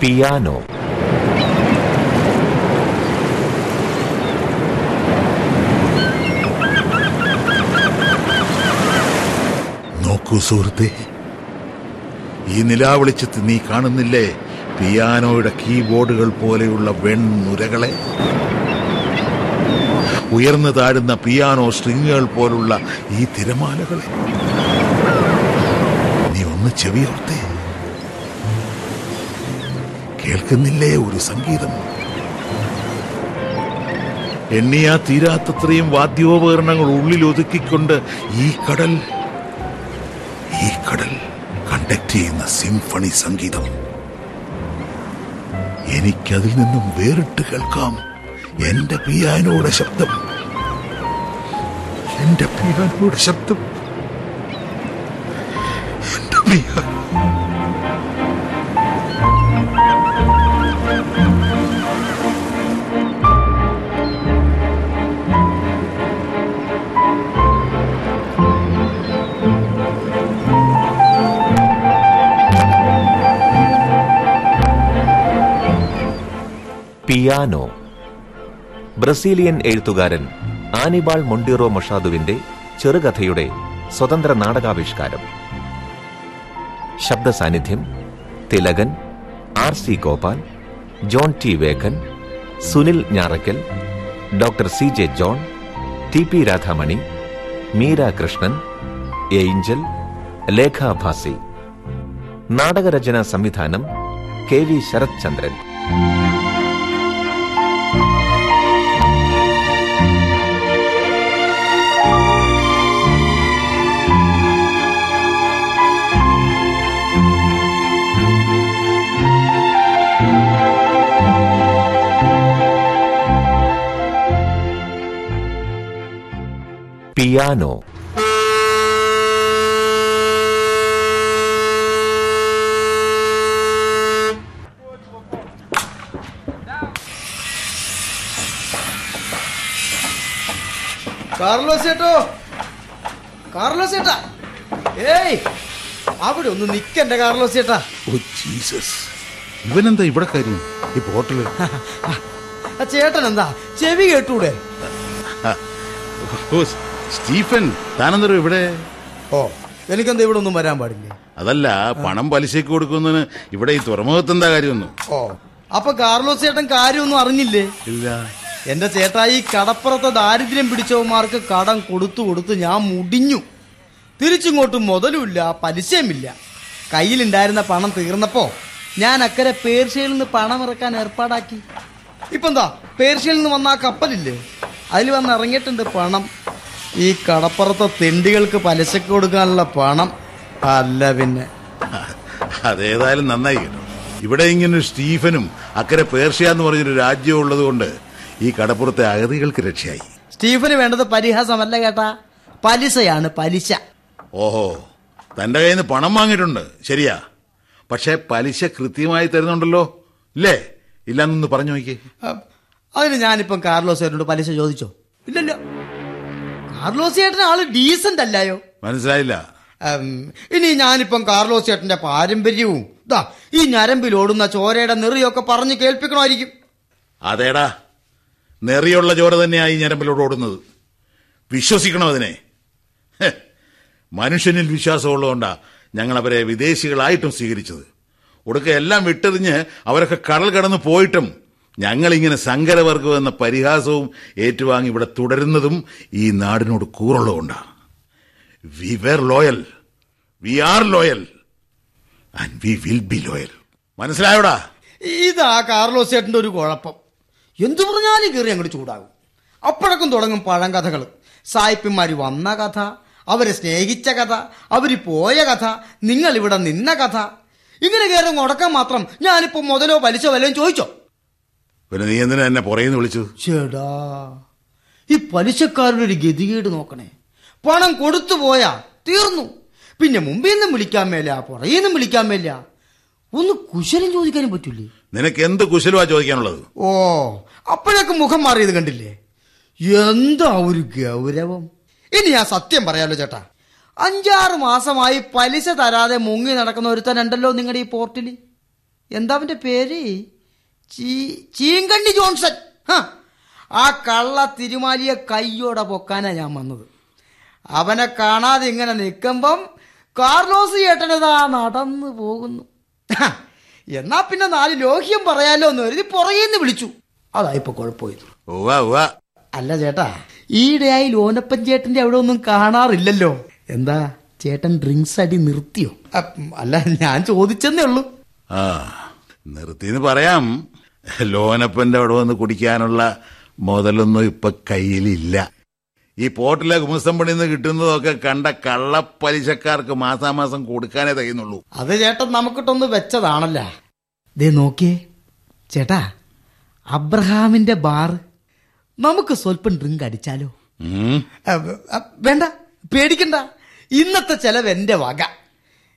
Piano നോക്കൂ സുഹൃത്തെ. ഈ നിലാവെളിച്ചത്ത് നീ കാണുന്നില്ലേ? പിയാനോയുടെ കീബോർഡുകൾ പോലെയുള്ള വെൺനുരകളെ ഉയർന്നു താഴുന്ന പിയാനോ സ്ട്രിങ്ങുകൾ പോലുള്ള ഈ തിരമാലകളെ? നീ ഒന്ന് ചെവിയോർത്തേ കേൾക്കുന്നില്ലേ ഒരു സംഗീതം? എണ്ണിയാ തീരാത്തത്രയും വാദ്യോപകരണങ്ങൾ ഉള്ളിൽ ഒതുക്കിക്കൊണ്ട് ഈ കടൽ ഈ കടൽ കണ്ടക്ട് ചെയ്യുന്ന സിംഫണി സംഗീതം. എനിക്കതിൽ നിന്നും വേറിട്ട് കേൾക്കാം എന്റെ പിയാനോയുടെ ശബ്ദം. എന്റെ പിയാനോയുടെ ശബ്ദം. എന്റെ പിയാനോ പിയാനോ. ബ്രസീലിയൻ എഴുത്തുകാരൻ ആനിബാൾ മൊണ്ടിറോ മൊഷാദുവിന്റെ ചെറുകഥയുടെ സ്വതന്ത്ര നാടകാവിഷ്കാരം. ശബ്ദ സാന്നിധ്യം Thilakan R C Gopal John T Vakkan Sunil Njarakkal doctor C J John T P Radhamani Meera Krishnan Angel Lekha Bhasi. നാടകരചന സംവിധാനം K V Sarath Chandran piano Carlos ചേട്ടോ. കാർലോസ് ചേട്ടാ. ഏയ് അവിടെ ഒന്ന് നിക്കണ്ട കാർലോസ് ചേട്ടാ. ഓ ജീസസ്. ഇവനെന്താ ഇവിടെ കാര്യം ഈ ബോട്ടിൽ ആ ചേട്ടൻ എന്താ ചെവി കേട്ടൂടെ? ഓ സ്റ്റീഫൻ താനെന്തോ ഇവിടെ? ഓ എനിക്കെന്താ ഇവിടെ ഒന്നും വരാൻ പാടില്ലേ? അതല്ല പണം പലിശയ്ക്ക് കൊടുക്കുന്നതിന് ഇവിടെ ഈ തുറമുഖത്ത് എന്താ കാര്യമൊന്നും? ഓ അപ്പൊ കാർലോസ് ചേട്ടൻ കാര്യമൊന്നും അറിഞ്ഞില്ലേ? ഇല്ല. എന്റെ ചേട്ടാ ഈ കടപ്പുറത്തെ ദാരിദ്ര്യം പിടിച്ചവന്മാർക്ക് കടം കൊടുത്തു കൊടുത്ത് ഞാൻ മുടിഞ്ഞു. തിരിച്ചിങ്ങോട്ട് മുതലുമില്ല പലിശയുമില്ല. കയ്യിലുണ്ടായിരുന്ന പണം തീർന്നപ്പോ ഞാൻ അക്കരെ പേർഷ്യയിൽ നിന്ന് പണം ഇറക്കാൻ ഏർപ്പാടാക്കി. ഇപ്പൊ എന്താ പേർഷ്യയിൽ നിന്ന് വന്ന ആ കപ്പലില്ലേ? അതിൽ വന്ന് ഇറങ്ങിയിട്ടുണ്ട് പണം. ഈ കടപ്പുറത്തെ തെണ്ടികൾക്ക് പലിശക്ക് കൊടുക്കാനുള്ള പണം? അല്ല പിന്നെ. അതേതായാലും നന്നായി കേട്ടോ. ഇവിടെ ഇങ്ങനെ സ്റ്റീഫനും അക്കരെ പേർഷ്യ എന്ന് പറഞ്ഞൊരു രാജ്യം ഉള്ളത് കൊണ്ട് ഈ കടപ്പുറത്തെ അഗതികൾക്ക് രക്ഷയായി. സ്റ്റീഫന് വേണ്ടത് പരിഹാസമല്ല കേട്ടാ. പലിശയാണ് പലിശ. ഓഹോ തന്റെ കയ്യിൽ നിന്ന് പണം വാങ്ങിയിട്ടുണ്ട്. ശരിയാ. പക്ഷെ പലിശ കൃത്യമായി തരുന്നുണ്ടല്ലോ. ഇല്ലേ? ഇല്ലാന്നൊന്ന് പറഞ്ഞു നോക്കി അതിന് ഞാനിപ്പം കാർലോസ് പലിശ ചോദിച്ചോ? ഇല്ലല്ലോ. കാർലോസ് ചേട്ടൻ ആൾ ഡീസന്റ് അല്ലായോ? മനസ്സിലായില്ല. ഇനി ഞാനിപ്പം കാർലോസ് ചേട്ടന്റെ പാരമ്പര്യവും ഇതാ ഈ ഞരമ്പിൽ ഓടുന്ന ചോരയുടെ നെറിയൊക്കെ പറഞ്ഞു കേൾപ്പിക്കണമായിരിക്കും. അതേടാ നെറിയുള്ള ചോര തന്നെയായി ഞരമ്പിലോട് ഓടുന്നത്. വിശ്വസിക്കണം അതിനെ. മനുഷ്യനിൽ വിശ്വാസമുള്ളതുകൊണ്ടാ ഞങ്ങൾ അവരെ വിദേശികളായിട്ടും സ്വീകരിച്ചത്. ഒടുക്ക എല്ലാം വിട്ടെറിഞ്ഞ് അവരൊക്കെ കടൽ കടന്ന് പോയിട്ടും ഞങ്ങളിങ്ങനെ സങ്കരവർഗം എന്ന പരിഹാസവും ഏറ്റുവാങ്ങി ഇവിടെ തുടരുന്നതും ഈ നാടിനോട് കൂറുള്ളതുകൊണ്ടാണ്. We were loyal we are loyal and we will be loyal മനസ്സിലായോടാ? ഇതാ കാർലോസ് ചേട്ടന്റെ ഒരു കുഴപ്പം. എന്തു പറഞ്ഞാലും കയറി അങ്ങോട്ട് ചൂടാകും. അപ്പോഴൊക്കെ തുടങ്ങും പഴങ്കഥകൾ. സായിപ്പിന്മാർ വന്ന കഥ അവരെ സ്നേഹിച്ച കഥ അവർ പോയ കഥ നിങ്ങൾ ഇവിടെ നിന്ന കഥ. ഇങ്ങനെ കയറി മുടക്കാൻ മാത്രം ഞാനിപ്പോ മുതലോ പലിശ വല്ലതും ചോദിച്ചോ? പിന്നെ നീ എന്തിനാ എന്നെ പുറയെന്ന് വിളിച്ചത്? ചേടാ ഈ പലിശക്കാരനൊരു ഒരു ഗതികേട് നോക്കണേ. പണം കൊടുത്തു പോയാ തീർന്നു. പിന്നെ മുമ്പിൽ നിന്നും വിളിക്കാൻ മേല പുറകിൽ നിന്നും വിളിക്കാൻ മേല. ഒന്ന് കുശലം ചോദിക്കാനും പറ്റൂലേ? നിനക്ക് എന്ത് കുശലമാ ചോദിക്കാനുള്ളത്? ഓ അപ്പോഴൊക്കെ മുഖം മാറിയത് കണ്ടില്ലേ? എന്താ ഒരു ഗൗരവം? ഇനി ഞാൻ സത്യം പറയാലോ ചേട്ടാ. അഞ്ചാറ് മാസമായി പലിശ തരാതെ മുങ്ങി നടക്കുന്ന ഒരുത്തനുണ്ടല്ലോ നിങ്ങളുടെ ഈ പോർട്ടിൽ എന്താ അവന്റെ പേര്? ചീങ്കണ്ണി ജോൺസൺ. ആ കള്ള തിരുമാലിയെ കയ്യോടെ പൊക്കാനാ ഞാൻ വന്നത്. അവനെ കാണാതെ ഇങ്ങനെ നിൽക്കുമ്പം കാർലോസ് ചേട്ടനതാ നടന്നു പോകുന്നു. എന്നാ പിന്നെ നാല് ലോഹ്യം പറയാലോ എന്ന് കരുതി പുറകേന്ന് വിളിച്ചു. അതായിപ്പോ കുഴപ്പമില്ല. അല്ല ചേട്ടാ ഈയിടെയായി ലോനപ്പൻ ചേട്ടന്റെ അവിടെ ഒന്നും കാണാറില്ലല്ലോ. എന്താ ചേട്ടൻ ഡ്രിങ്ക്സ് അടി നിർത്തിയോ? അല്ല ഞാൻ ചോദിച്ചെന്നേ ഉള്ളൂ. നിർത്തിന്ന് പറയാം. ലോനപ്പന്റെ അവിടെ വന്ന് കുടിക്കാനുള്ള മുതലൊന്നും ഇപ്പൊ കയ്യിലില്ല. ഈ പോട്ടിലെ കുമസ്തം പണിയിൽ നിന്ന് കിട്ടുന്നതൊക്കെ കണ്ട കള്ളപ്പലിശക്കാർക്ക് മാസാമാസം കൊടുക്കാനേ തയ്യുന്നുള്ളൂ. അത് ചേട്ടൻ നമുക്കിട്ടൊന്ന് വെച്ചതാണല്ല. ദേ നോക്കിയേ ചേട്ടാ അബ്രഹാമിന്റെ ബാർ. നമുക്ക് സ്വല്പം ഡ്രിങ്ക് അടിച്ചാലോ? വേണ്ട പേടിക്കണ്ട. ഇന്നത്തെ ചെലവ് എന്റെ വക.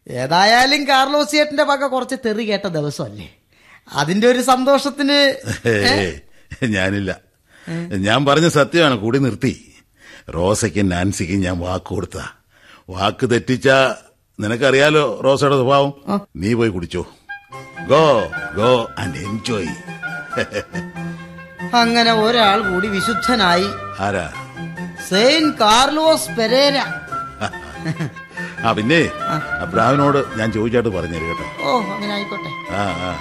ഏതായാലും കാർലോസ് ചേട്ടന്റെ വക കുറച്ച് തെറി കേട്ട ദിവസമല്ലേ? അതിന്റെ ഒരു സന്തോഷത്തിന് ഞാനില്ല. ഞാൻ പറഞ്ഞ സത്യമാണ് കൂടി നിർത്തി. റോസയ്ക്കും നാൻസിക്കും ഞാൻ വാക്ക് കൊടുത്ത വാക്ക് തെറ്റിച്ച നിനക്കറിയാലോ റോസയുടെ സ്വഭാവം? നീ പോയി കുടിച്ചോ. ഗോ ഗോ ആൻഡ് എൻജോയ് അങ്ങനെ ഒരാൾ കൂടി വിശുദ്ധനായി. ആരാ? Saint Carlos Pereira. ആ പിന്നെ അബ്രാഹിനോട് ഞാൻ ചോദിച്ചായിട്ട് പറഞ്ഞു കേട്ടോ. ഓ അങ്ങനെ ആയിക്കോട്ടെ. ആ ആ.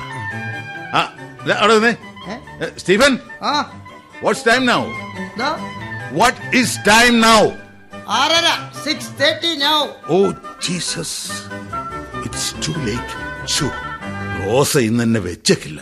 ആ ദേ, അവിടെ നിന്നേ. സ്റ്റീഫൻ ആ. വാട്ട്സ് ടൈം നൗ ദാ, വാട്ട് ഈസ് ടൈം നൗ ആറര six thirty now oh Jesus it's too late shoe Rosa ഇന്ന് എന്നെ വെച്ചേക്കില്ല.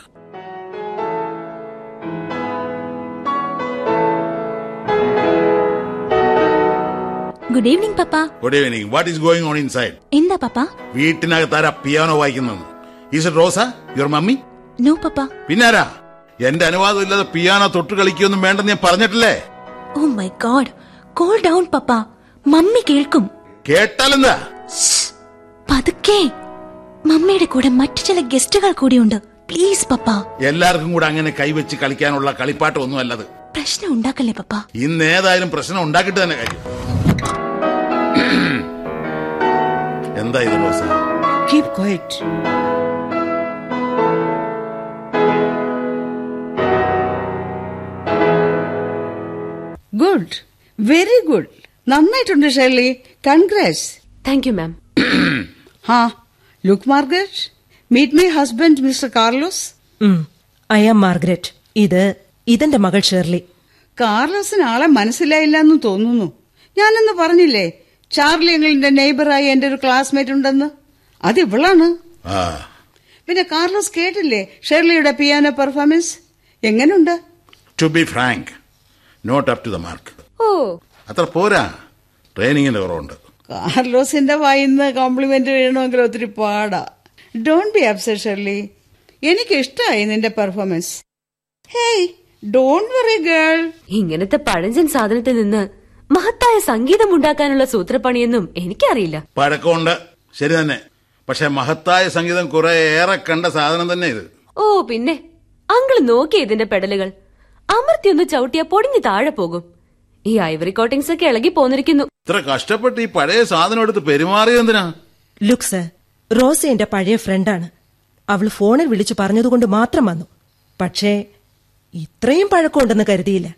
Good evening papa good evening what is going on inside എന്താ പപ്പ വീട്ടിനകത്താരാ പിയാനോ വായിക്കുന്നത്? Is it Rosa your mummy no papa പിന്നാരാ? എന്റെ അനുവാദം ഇല്ലാതെ piano തൊട്ട് കളിക്കൊന്നും വേണ്ടെന്ന് ഞാൻ പറഞ്ഞിട്ടില്ലേ? ഓ my god calm down papa mummy കേൾക്കും. കേട്ടാലെന്താ? പതുക്കെ. മമ്മിയുടെ കൂടെ മറ്റു ചില ഗസ്റ്റുകൾ കൂടിയുണ്ട്. പ്ലീസ് പപ്പ എല്ലാവർക്കും കൂടെ അങ്ങനെ കൈവച്ച് കളിക്കാനുള്ള കളിപ്പാട്ട് ഒന്നും അല്ലത്. പ്രശ്നം ഉണ്ടാക്കല്ലേ പപ്പ ഇന്ന് ഏതായാലും പ്രശ്നം ഉണ്ടാക്കിട്ട് തന്നെ കാര്യം എന്താ ഇത് boss? Keep quiet. Good. Very good. നന്നായിട്ടുണ്ട് Shirley congrats. Thank you ma'am ഹാ. Look Margaret. Meet my husband mister Carlos. I am Margaret. ഇത് ഇതെന്റെ മകൾ ഷേർലി. കാർലോസിന് ആളെ മനസ്സിലായില്ല എന്ന് തോന്നുന്നു. ഞാനെന്ന് പറഞ്ഞില്ലേ ചാർലി എങ്ങളിന്റെ നെയ്ബറായി എന്റെ ഒരു ക്ലാസ്മേറ്റ് ഉണ്ടെന്ന്? അത് ഇവളാണ്. പിന്നെ കാർലോസ് കേട്ടില്ലേ ഷെർലിയുടെ പിയാനോ പെർഫോമൻസ് എങ്ങനെയുണ്ട് to be frank not up to the mark oh. അത്ര പോരാ. ട്രെയിനിങ്ങിന്റെ കുറവുണ്ട്. കാർലോസിന്റെ വായിന്ന് കോംപ്ലിമെന്റ് വീഴണമെങ്കിൽ ഒത്തിരി പാടാ. ഡോണ്ട് ബി അപ്സെറ്റ് ഷെർലി എനിക്ക് ഇഷ്ടമായി നിന്റെ performance hey don't worry girl ഇങ്ങനത്തെ പഴഞ്ചൻ സാധനത്തിൽ നിന്ന് മഹത്തായ സംഗീതം ഉണ്ടാക്കാനുള്ള സൂത്രപ്പണിയെന്നും എനിക്കറിയില്ല. പഴക്കമുണ്ട്. ശരി തന്നെ. പക്ഷെ മഹത്തായ സംഗീതം കുറെ ഏറെ കണ്ട സാധനം തന്നെ ഇത്. ഓ പിന്നെ. അങ്കിൾ നോക്കിയ ഇതിന്റെ പെടലുകൾ. അമർത്തി ഒന്ന് ചവിട്ടിയാ പൊടിഞ്ഞു താഴെ പോകും. ഈ ഐവറി കോട്ടിങ്സ് ഒക്കെ ഇളകി പോന്നിരിക്കുന്നു. ഇത്ര കഷ്ടപ്പെട്ട് ഈ പഴയ സാധനം എടുത്ത് പെരുമാറിയെന്തിനാ ലുക്സ് ലുക്ക് സർ റോസ എന്റെ പഴയ ഫ്രണ്ടാണ് അവൾ ഫോണിൽ വിളിച്ചു പറഞ്ഞതുകൊണ്ട് മാത്രം വന്നു. പക്ഷേ ഇത്രയും പഴക്കമുണ്ടെന്ന് കരുതിയില്ല.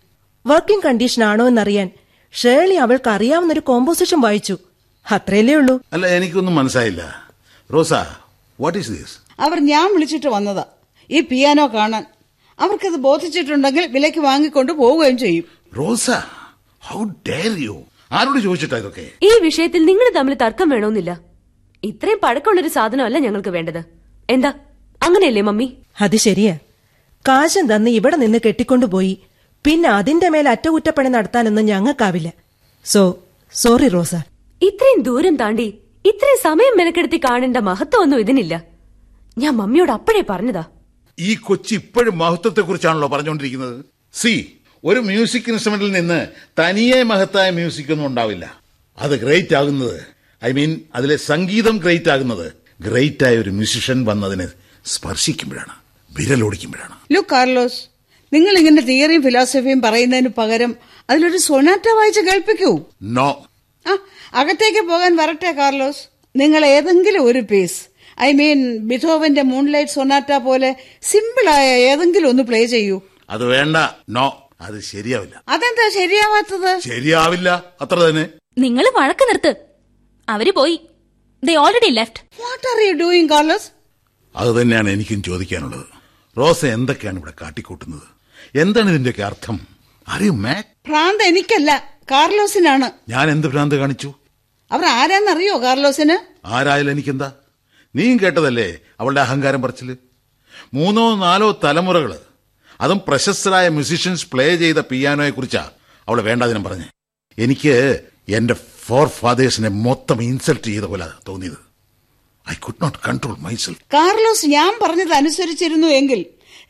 വർക്കിംഗ് കണ്ടീഷൻ ആണോ എന്നറിയാൻ ഷേളി അവൾക്ക് അറിയാവുന്ന ഒരു കോമ്പോസിഷൻ വായിച്ചു. അത്രയല്ലേ ഉള്ളൂ. അല്ല എനിക്കൊന്നും മനസ്സിലായില്ല. റോസ വാട്ട് ഈസ് ദിസ് അവർ ഞാൻ വിളിച്ചിട്ട് വന്നതാ. ഈ പിയാനോ കാണാൻ അവർക്കത് ബോധിച്ചിട്ടുണ്ടെങ്കിൽ വിലയ്ക്ക് വാങ്ങിക്കൊണ്ട് പോവുകയും ചെയ്യും. റോസ ഹൗ ഡെയർ യു ആരോട് ചോദിച്ചിട്ടാ ഇതൊക്കെ? ഈ വിഷയത്തിൽ നിങ്ങൾ തമ്മിൽ തർക്കം വേണമെന്നില്ല ഇത്രയും പഴക്കമുള്ളൊരു സാധനമല്ല ഞങ്ങൾക്ക് വേണ്ടത്. എന്താ? അങ്ങനെയല്ലേ മമ്മി? അത് ശരിയാ. കാശം തന്ന് ഇവിടെ നിന്ന് കെട്ടിക്കൊണ്ടുപോയി പിന്നെ അതിന്റെ മേൽ അറ്റകുറ്റപ്പണി നടത്താനൊന്നും ഞങ്ങൾക്കാവില്ല. സോ സോറി റോസ. ഇത്രയും ദൂരം താണ്ടി ഇത്രയും സമയം മെനക്കെടുത്തി കാണേണ്ട മഹത്വമൊന്നും ഇതിനില്ല. ഞാൻ മമ്മിയോട് അപ്പോഴേ പറഞ്ഞതാ. ഈ കൊച്ചി ഇപ്പോഴും മഹത്വത്തെക്കുറിച്ചാണല്ലോ പറഞ്ഞുകൊണ്ടിരിക്കുന്നത്? സി ഒരു മ്യൂസിക് ഇൻസ്ട്രുമെന്റിൽ നിന്ന് തനിയെ മഹത്തായ മ്യൂസിക് ഒന്നും ഉണ്ടാവില്ല. അത് ഗ്രേറ്റ് ആകുന്നത്. ഐ മീൻ അതിലെ സംഗീതം ഗ്രേറ്റ് ആകുന്നത്. ഗ്രേറ്റ് ആയ ഒരു മ്യൂസിഷ്യൻ വന്നതിനെ സ്പർശിക്കുമ്പോഴാണ് വിരലോടിക്കുമ്പോഴാണ്. ലുക്ക് കാർലോസ് നിങ്ങൾ ഇങ്ങനെ തിയറിയും ഫിലോസഫിയും പറയുന്നതിന് പകരം അതിലൊരു സൊനാറ്റ വായിച്ച് കേൾപ്പിക്കൂ. നോ ആ അകത്തേക്ക് പോകാൻ വരട്ടെ കാർലോസ് നിങ്ങൾ ഏതെങ്കിലും ഒരു പീസ് ഐ മീൻ ബിഥോവന്റെ മൂൺലൈറ്റ് സൊനാറ്റ പോലെ സിമ്പിളായ ഏതെങ്കിലും ഒന്ന് പ്ലേ ചെയ്യൂ. അത് വേണ്ട. നോ. അത് ശരിയാവില്ല. അതെന്താ ശരിയാവാത്തത്? ശരിയാവില്ല. അത്ര തന്നെ. നിങ്ങൾ വഴക്ക് നിർത്ത്. അവർ പോയി. They already left what are you doing Carlos അത് തന്നെയാണ് എനിക്കും ചോദിക്കാനുള്ളത്. റോസ എന്തൊക്കെയാണ് ഇവിടെ കാട്ടിക്കൂട്ടുന്നത്? എന്താണ് ഇതിന്റെയൊക്കെ അർത്ഥം? അറിയൂ മാറ്റ് ഭ്രാന്ത് എനിക്കല്ല. കാർലോസിനാണ്. ഞാൻ എന്ത് ഭ്രാന്ത് കാണിച്ചു? അവർ ആരാന്നറിയോ കാർലോസിന്? ആരായാലും എനിക്കെന്താ? നീയും കേട്ടതല്ലേ അവളുടെ അഹങ്കാരം പറച്ചിൽ മൂന്നോ നാലോ തലമുറകൾ അതും പ്രശസ്തരായ മ്യൂസീഷ്യൻസ് പ്ലേ ചെയ്ത പിയാനോയെ കുറിച്ചാ അവൾ വേണ്ടാതിനും പറഞ്ഞു. എനിക്ക് എന്റെ ഫോർ ഫാദേഴ്സിനെ മൊത്തം ഇൻസൾട്ട് ചെയ്ത പോലെ തോന്നിയത്. I could not control myself Carlos ഞാൻ പറഞ്ഞത് അനുസരിച്ചിരുന്നു എങ്കിൽ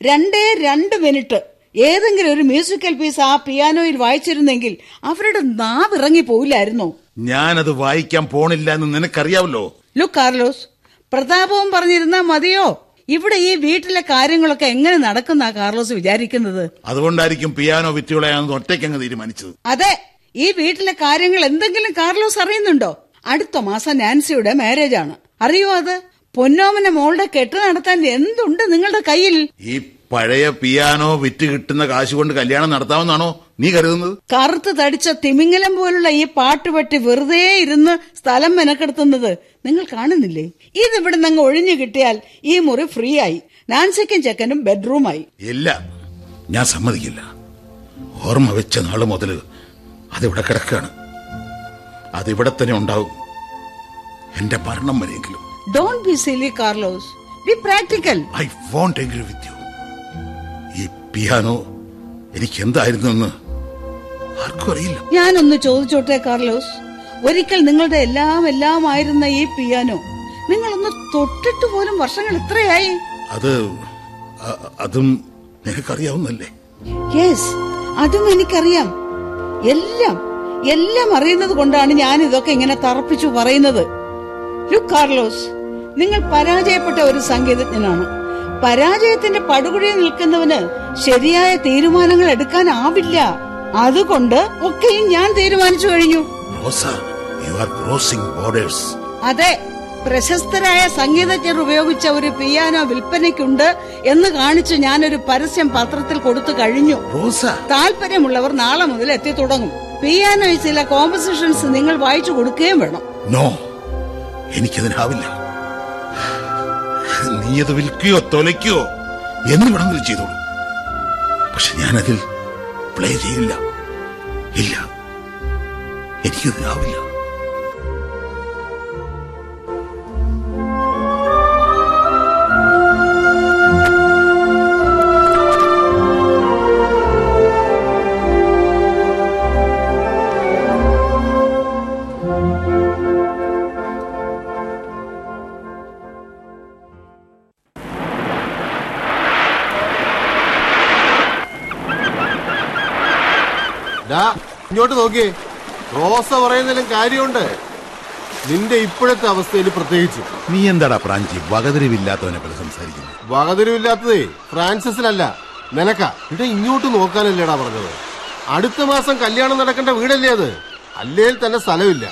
രണ്ടേ രണ്ട് മിനിറ്റ് ഏതെങ്കിലും ഒരു മ്യൂസിക്കൽ പീസ് ആ പിയാനോയിൽ വായിച്ചിരുന്നെങ്കിൽ അവരുടെ നാവ് ഇറങ്ങി പോയില്ലായിരുന്നോ ഞാനത് വായിക്കാൻ പോണില്ല എന്ന് നിനക്കറിയാവല്ലോ. ലുക്ക് കാർലോസ് പ്രതാപവും പറഞ്ഞിരുന്നാ മതിയോ? ഇവിടെ ഈ വീട്ടിലെ കാര്യങ്ങളൊക്കെ എങ്ങനെ നടക്കുന്ന കാർലോസ് വിചാരിക്കുന്നത്? അതുകൊണ്ടായിരിക്കും പിയാനോ വിറ്റുകളയാണെന്ന് ഒറ്റയ്ക്കങ്ങ് തീരുമാനിച്ചത്. അതെ ഈ വീട്ടിലെ കാര്യങ്ങൾ എന്തെങ്കിലും കാർലോസ് അറിയുന്നുണ്ടോ? അടുത്ത മാസം നാൻസിയുടെ മാരേജ് ആണ് അറിയോ അത്? പൊന്നോമന മോളുടെ കെട്ട് നടത്താൻ എന്തുണ്ട് നിങ്ങളുടെ കയ്യിൽ? ഈ പഴയ പിയാനോ വിറ്റ് കിട്ടുന്ന കാശ് കൊണ്ട് കല്യാണം നടത്താമെന്നാണോ നീ കരുതുന്നത്? കറുത്ത് തടിച്ച തിമിങ്ങലം പോലുള്ള ഈ പാട്ടുപെട്ടി വെറുതെ ഇരുന്ന് സ്ഥലം മെനക്കെടുത്തുന്നത് നിങ്ങൾ കാണുന്നില്ലേ? ഇതിവിടെ നിന്ന് ഒഴിഞ്ഞു കിട്ടിയാൽ ഈ മുറി ഫ്രീ ആയി നാൻസിക്കും ചെക്കനും ബെഡ്റൂമായി. ഇല്ല ഞാൻ സമ്മതിക്കില്ല. ഓർമ്മ വെച്ച നാൾ മുതൽ അതിവിടെ കിടക്കാണ് അതിവിടെ തന്നെ ഉണ്ടാവും. എന്റെ ഭരണം വരെയെങ്കിലും. Don't be silly Carlos be practical I won't agree with you ഈ പിയാനോ എനിക്ക് എന്തായിരുന്നു എന്ന് ആർക്കും അറിയില്ല. ഞാനൊന്ന് ചോദിച്ചോട്ടെ കാർലോസ് ഒരിക്കൽ നിങ്ങളുടെ എല്ലാം എല്ലാം ആയിരുന്ന ഈ പിയാനോ നിങ്ങളൊന്ന് തൊട്ടിട്ട് പോലും വർഷങ്ങൾ ഇത്രയായി? അത് അതും നിനക്കറിയാവുന്നല്ലേ? യെസ് അതും എനിക്കറിയാം. എല്ലാം എല്ലാം അറിയുന്നത് കൊണ്ടാണ് ഞാൻ ഇതൊക്കെ ഇങ്ങനെ തറപ്പിച്ചു പറയുന്നത്. ലുക്ക് കാർലോസ് നിങ്ങൾ പരാജയപ്പെട്ട ഒരു സംഗീതജ്ഞനാണ്. പരാജയത്തിന്റെ പടുകുഴിയിൽ നിൽക്കുന്നവന് ശരിയായ തീരുമാനങ്ങൾ എടുക്കാനാവില്ല. അതുകൊണ്ട് ഒക്കെയും ഞാൻ തീരുമാനിച്ചു കഴിഞ്ഞു. Rosa you are crossing borders അതെ പ്രശസ്തരായ സംഗീതജ്ഞർ ഉപയോഗിച്ച ഒരു പിയാനോ വിൽപ്പനയ്ക്കുണ്ട് എന്ന് കാണിച്ച് ഞാനൊരു പരസ്യം പത്രത്തിൽ കൊടുത്തു കഴിഞ്ഞു. റോസ താല്പര്യമുള്ളവർ നാളെ മുതൽ എത്തി തുടങ്ങും. പിയാനോയിൽ ചില കോമ്പസിഷൻസ് നിങ്ങൾ വായിച്ചു കൊടുക്കുകയും വേണം. നോ എനിക്കതിനാവില്ല. നീ അത് വിൽക്കുകയോ തൊലയ്ക്കുകയോ എന്ന് വേണമെങ്കിലും ചെയ്തോളൂ. പക്ഷെ ഞാനതിൽ പ്ലേ ചെയ്യില്ല. ഇല്ല. എനിക്കതിനാവില്ല ഡാ ഇങ്ങോട്ട് നോക്കിയേ. റോസ പറയുന്നതിലും കാര്യമുണ്ട്. നിന്റെ ഇപ്പോഴത്തെ അവസ്ഥയിൽ പ്രത്യേകിച്ച്. നീ എന്താടാ പ്രാഞ്ചി? വകതിരിവില്ലാത്തവനെ പോലെ സംസാരിക്കുന്നു. വകതിരിവില്ലാത്തതേ ഫ്രാൻസിസിനല്ല നിനക്ക. ഇവിടെ ഇങ്ങോട്ട് നോക്കാനല്ലേടാ പറഞ്ഞത്. അടുത്ത മാസം കല്യാണം നടക്കേണ്ട വീടല്ലേ അത്? അല്ലേൽ തന്നെ സ്ഥലമില്ല.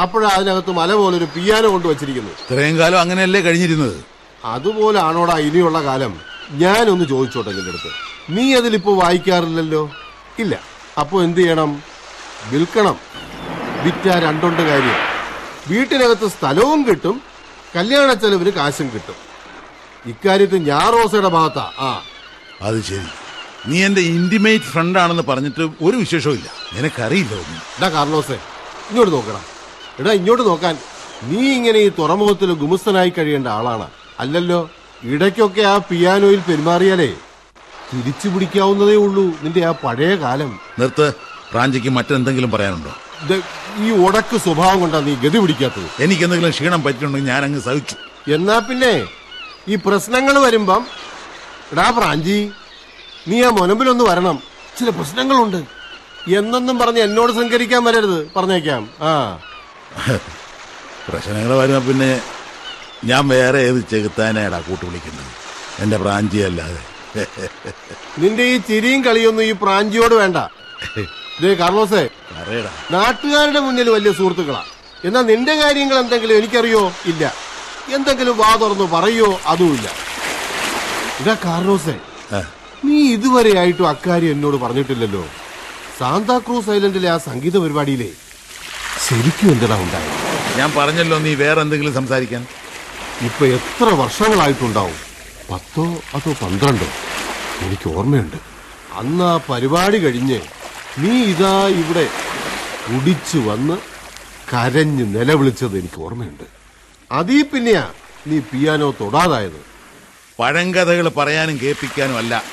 അപ്പോഴാ അതിനകത്ത് മല പോലൊരു പിയാനോ കൊണ്ടുവച്ചിരിക്കുന്നു ഇത്രയും കാലം അങ്ങനെയല്ലേ കഴിഞ്ഞിരുന്നത്? അതുപോലാണോടാ ഇനിയുള്ള കാലം? ഞാനൊന്ന് ചോദിച്ചോട്ടെ നിന്റെ അടുത്ത്. നീ അതിലിപ്പോ വായിക്കാറില്ലല്ലോ? ഇല്ല. അപ്പോ എന്ത് ചെയ്യണം? വിൽക്കണം. വിറ്റാ രണ്ടുണ്ട് കാര്യം. വീട്ടിനകത്ത് സ്ഥലവും കിട്ടും കല്യാണ ചെലവിന് കാശും കിട്ടും. ഇക്കാര്യത്തിൽ ഞാൻ റോസയുടെ ഭാഗത്താ. ആ. അത് ശരി. നീ എന്റെ ഇന്റിമേറ്റ് ഫ്രണ്ട് ആണെന്ന് പറഞ്ഞിട്ട് ഒരു വിശേഷവും ഇല്ല. നിനക്കറിയില്ല ഒന്നും. എടാ കാർലോസേ ഇങ്ങോട്ട് നോക്കണം എടാ ഇങ്ങോട്ട് നോക്കാൻ. നീ ഇങ്ങനെ ഈ തുറമുഖത്തിൽ ഗുമസ്തനായി കഴിയേണ്ട ആളാണ്. അല്ലല്ലോ ഇടയ്ക്കൊക്കെ ആ പിയാനോയിൽ പെരുമാറിയാലേ തിരിച്ചു പിടിക്കാവുന്നതേ ഉള്ളൂ നിന്റെ ആ പഴയ കാലം. നിർത്ത്. പ്രാഞ്ചിക്ക് മറ്റെന്തെങ്കിലും പറയാനുണ്ടോ? ഈ ഉടക്ക് സ്വഭാവം കൊണ്ടാ നീ ഗതി പിടിക്കാത്തത്. എനിക്ക് എന്തെങ്കിലും ക്ഷീണം പറ്റിയിട്ടുണ്ടെങ്കിൽ ഞാൻ അങ്ങ് സഹിച്ചു. എന്നാ പിന്നെ ഈ പ്രശ്നങ്ങൾ വരുമ്പം എടാ പ്രാഞ്ചി നീ ആ മുനമ്പിലൊന്ന് വരണം. ചില പ്രശ്നങ്ങളുണ്ട്. എന്നൊന്നും പറഞ്ഞ് എന്നോട് സഹകരിക്കാൻ വരരുത്. പറഞ്ഞേക്കാം. ആ. പ്രശ്നങ്ങൾ വരുമ്പോ പിന്നെ ഞാൻ വേറെ ഏത് ചെകുത്താനേടാ കൂട്ടു വിളിക്കുന്നത്? എന്റെ പ്രാഞ്ചി അല്ലാതെ നിന്റെ ഈ ചിരിയും കളിയൊന്നും ഈ പ്രാഞ്ചിയോട് വേണ്ട. ദേ കാർലോസേ പറയടാ. നാട്ടുകാരുടെ മുന്നിൽ വലിയ സുഹൃത്തുക്കളാ. എന്നാ നിന്റെ കാര്യങ്ങൾ എന്തെങ്കിലും എനിക്കറിയോ? ഇല്ല. എന്തെങ്കിലും വാ തുറന്ന് പറയോ? അതുമില്ല ഇതാ കാർലോസേ നീ ഇതുവരെ ആയിട്ടും അക്കാര്യം എന്നോട് പറഞ്ഞിട്ടില്ലല്ലോ. സാന്താക്രൂസ് ഐലൻഡിലെ ആ സംഗീത പരിപാടിയിലെ ശരിക്കും എന്തിനാ ഉണ്ടായി ഞാൻ പറഞ്ഞല്ലോ നീ വേറെ എന്തെങ്കിലും സംസാരിക്കാൻ. ഇപ്പൊ എത്ര വർഷങ്ങളായിട്ടുണ്ടാവും? പത്തോ അതോ പന്ത്രണ്ടോ? എനിക്ക് ഓർമ്മയുണ്ട്. അന്ന് ആ പരിപാടി കഴിഞ്ഞ് നീ ഇതാ ഇവിടെ കുടിച്ചു വന്ന് കരഞ്ഞ് നിലവിളിച്ചത് എനിക്ക് ഓർമ്മയുണ്ട്. അതീ പിന്നെയാ നീ പിയാനോ തൊടാതായത്. പഴങ്കഥകൾ പറയാനും കേൾപ്പിക്കാനും അല്ല.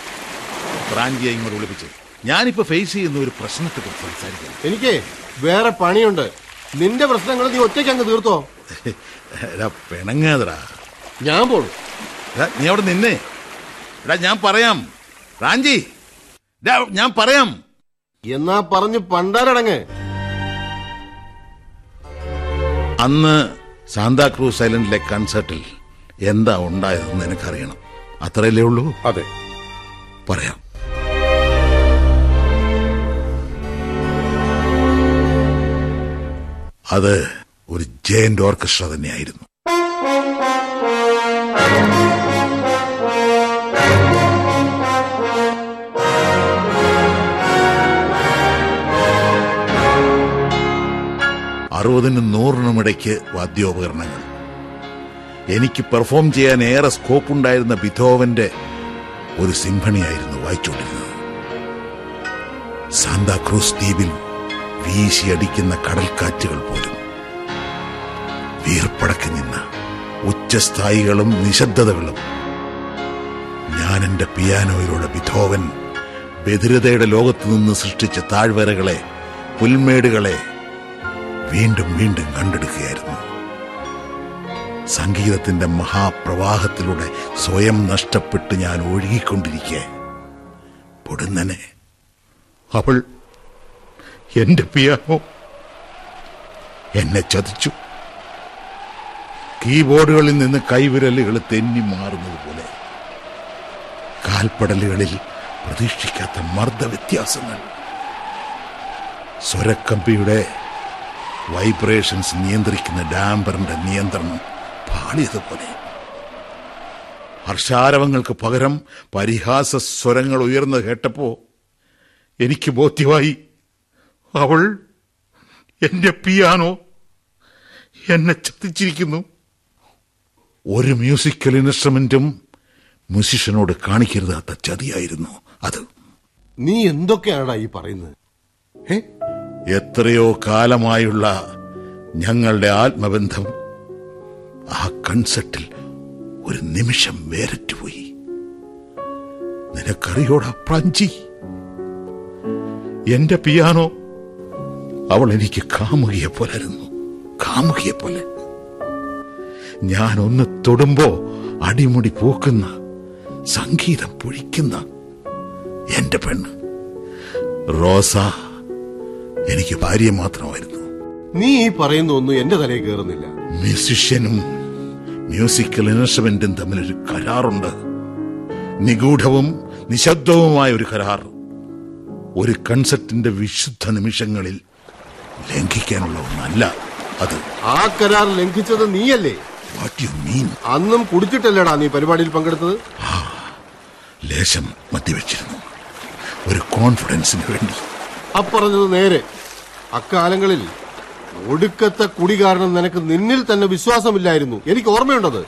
ബ്രാഞ്ചിയെ ഇങ്ങോട്ട് വിളിപ്പിച്ച്. ഞാനിപ്പോ ഫേസ് ചെയ്യുന്ന ഒരു പ്രശ്നത്തെ കുറിച്ച് സംസാരിക്കാം. എനിക്ക് വേറെ പണിയുണ്ട്. നിന്റെ പ്രശ്നങ്ങൾ നീ ഒറ്റയ്ക്ക് അങ്ങ് തീർത്തോ? എടാ പിണങ്ങാതടാ. ഞാൻ പോണു. എടാ, നീ അവിടെ നിന്നേ. എടാ ഞാൻ പറയാം. റാഞ്ചി ഞാൻ പറയാം. എന്നാ പറഞ്ഞു പണ്ടാരടങ്ങ്. അന്ന് സാന്താക്രൂസ് ഐലൻഡിലെ കൺസേർട്ടിൽ എന്താ ഉണ്ടായതെന്ന് എനിക്കറിയണം. അത്രയല്ലേ ഉള്ളൂ? അതെ. പറയാം. അത് ഒരു ജയന്റ് ഓർക്കസ്ട്ര തന്നെയായിരുന്നു. അറുപതിനും നൂറിനും ഇടയ്ക്ക് വാദ്യോപകരണങ്ങൾ. എനിക്ക് പെർഫോം ചെയ്യാൻ ഏറെ സ്കോപ്പ് ഉണ്ടായിരുന്ന ബിഥോവന്റെ ഒരു സിംഫണിയായിരുന്നു വായിച്ചുകൊണ്ടിരുന്നത്. സാന്താക്രൂസ് ദ്വീപിൽ വീശിയടിക്കുന്ന കടൽക്കാറ്റുകൾ പോലും വീർപ്പടക്കി നിന്ന ഉച്ചസ്ഥായികളും നിശബ്ദതകളും ഞാൻ എന്റെ പിയാനോയിലൂടെ ബിഥോവൻ ബധിരതയുടെ ലോകത്തു നിന്ന് സൃഷ്ടിച്ച താഴ്വരകളെ പുൽമേടുകളെ വീണ്ടും വീണ്ടും കണ്ടെടുക്കുകയായിരുന്നു. സംഗീതത്തിന്റെ മഹാപ്രവാഹത്തിലൂടെ സ്വയം നഷ്ടപ്പെട്ട് ഞാൻ ഒഴുകിക്കൊണ്ടിരിക്കെ. പൊടുന്നനെ. അവൾ എന്റെ പിയാനോ. എന്നെ ചതിച്ചു. കീബോർഡുകളിൽ നിന്ന് കൈവിരലുകൾ തെന്നി മാറുന്നത് പോലെ. കാൽപ്പടലുകളിൽ പ്രതീക്ഷിക്കാത്ത മർദ്ദവ്യത്യാസങ്ങൾ. സ്വരക്കമ്പിയുടെ വൈബ്രേഷൻസ് നിയന്ത്രിക്കുന്ന ഡാംബറിന്റെ നിയന്ത്രണം പാളിയതുപോലെ. ഹർഷാരവങ്ങൾക്ക് പകരം പരിഹാസ സ്വരങ്ങൾ ഉയർന്നു കേട്ടപ്പോ എനിക്ക് ബോധ്യമായി. അവൾ എന്റെ പിയാനോ എന്നെ ചതിച്ചിരിക്കുന്നു. ഒരു മ്യൂസിക്കൽ ഇൻസ്ട്രുമെന്റും മ്യൂസിഷ്യനോട് കാണിക്കരുതാത്ത ചതിയായിരുന്നു അത്. നീ എന്തൊക്കെയാണ് ഈ പറയുന്നത്? ഏ എത്രയോ കാലമായുള്ള ഞങ്ങളുടെ ആത്മബന്ധം ആ കൺസെർട്ടിൽ ഒരു നിമിഷം വേറിട്ടുപോയി. നിനക്കറിയോടാ പ്രാഞ്ചി? എന്റെ പിയാനോ അവൾ എനിക്ക് കാമുകിയെ പോലായിരുന്നു കാമുകിയെ പോലെ. ഞാൻ ഒന്ന് തൊടുമ്പോ അടിമുടി പൂക്കുന്ന സംഗീതം പൊഴിക്കുന്ന എന്റെ പെണ്ണ് റോസ. എനിക്ക് ഭാര്യ മാത്രമായിരുന്നു. നീ ഈ പറയുന്ന ഒന്നും എന്റെ തലയിൽ കയറുന്നില്ല മ്യൂസിഷ്യനും മ്യൂസിക്കൽ ഇൻസ്ട്രുമെന്റും ഒരു കരാറുണ്ട്. നിഗൂഢവും നിശബ്ദവുമായ ഒരു കരാർ. ഒരു കൺസെർട്ടിന്റെ വിശുദ്ധ നിമിഷങ്ങളിൽ ലംഘിക്കാനുള്ള ഒന്നല്ല അത്. ആ കരാർ ലംഘിച്ചത് നീയല്ലേ? വാട്ട് യു മീൻ അന്നും കുടിച്ചിട്ടല്ലേടാ നീ പരിപാടിയിൽ പങ്കെടുത്തത്? ലേശം മദ്യവെച്ചിരുന്നു ഒരു കോൺഫിഡൻസിന് വേണ്ടി. അപ്പറഞ്ഞത് നേരെ. അക്കാലങ്ങളിൽ ഒടുക്കത്തെ കുടി കാരണം നിനക്ക് നിന്നിൽ തന്നെ വിശ്വാസമില്ലായിരുന്നു. എനിക്ക് ഓർമ്മയുണ്ടത്.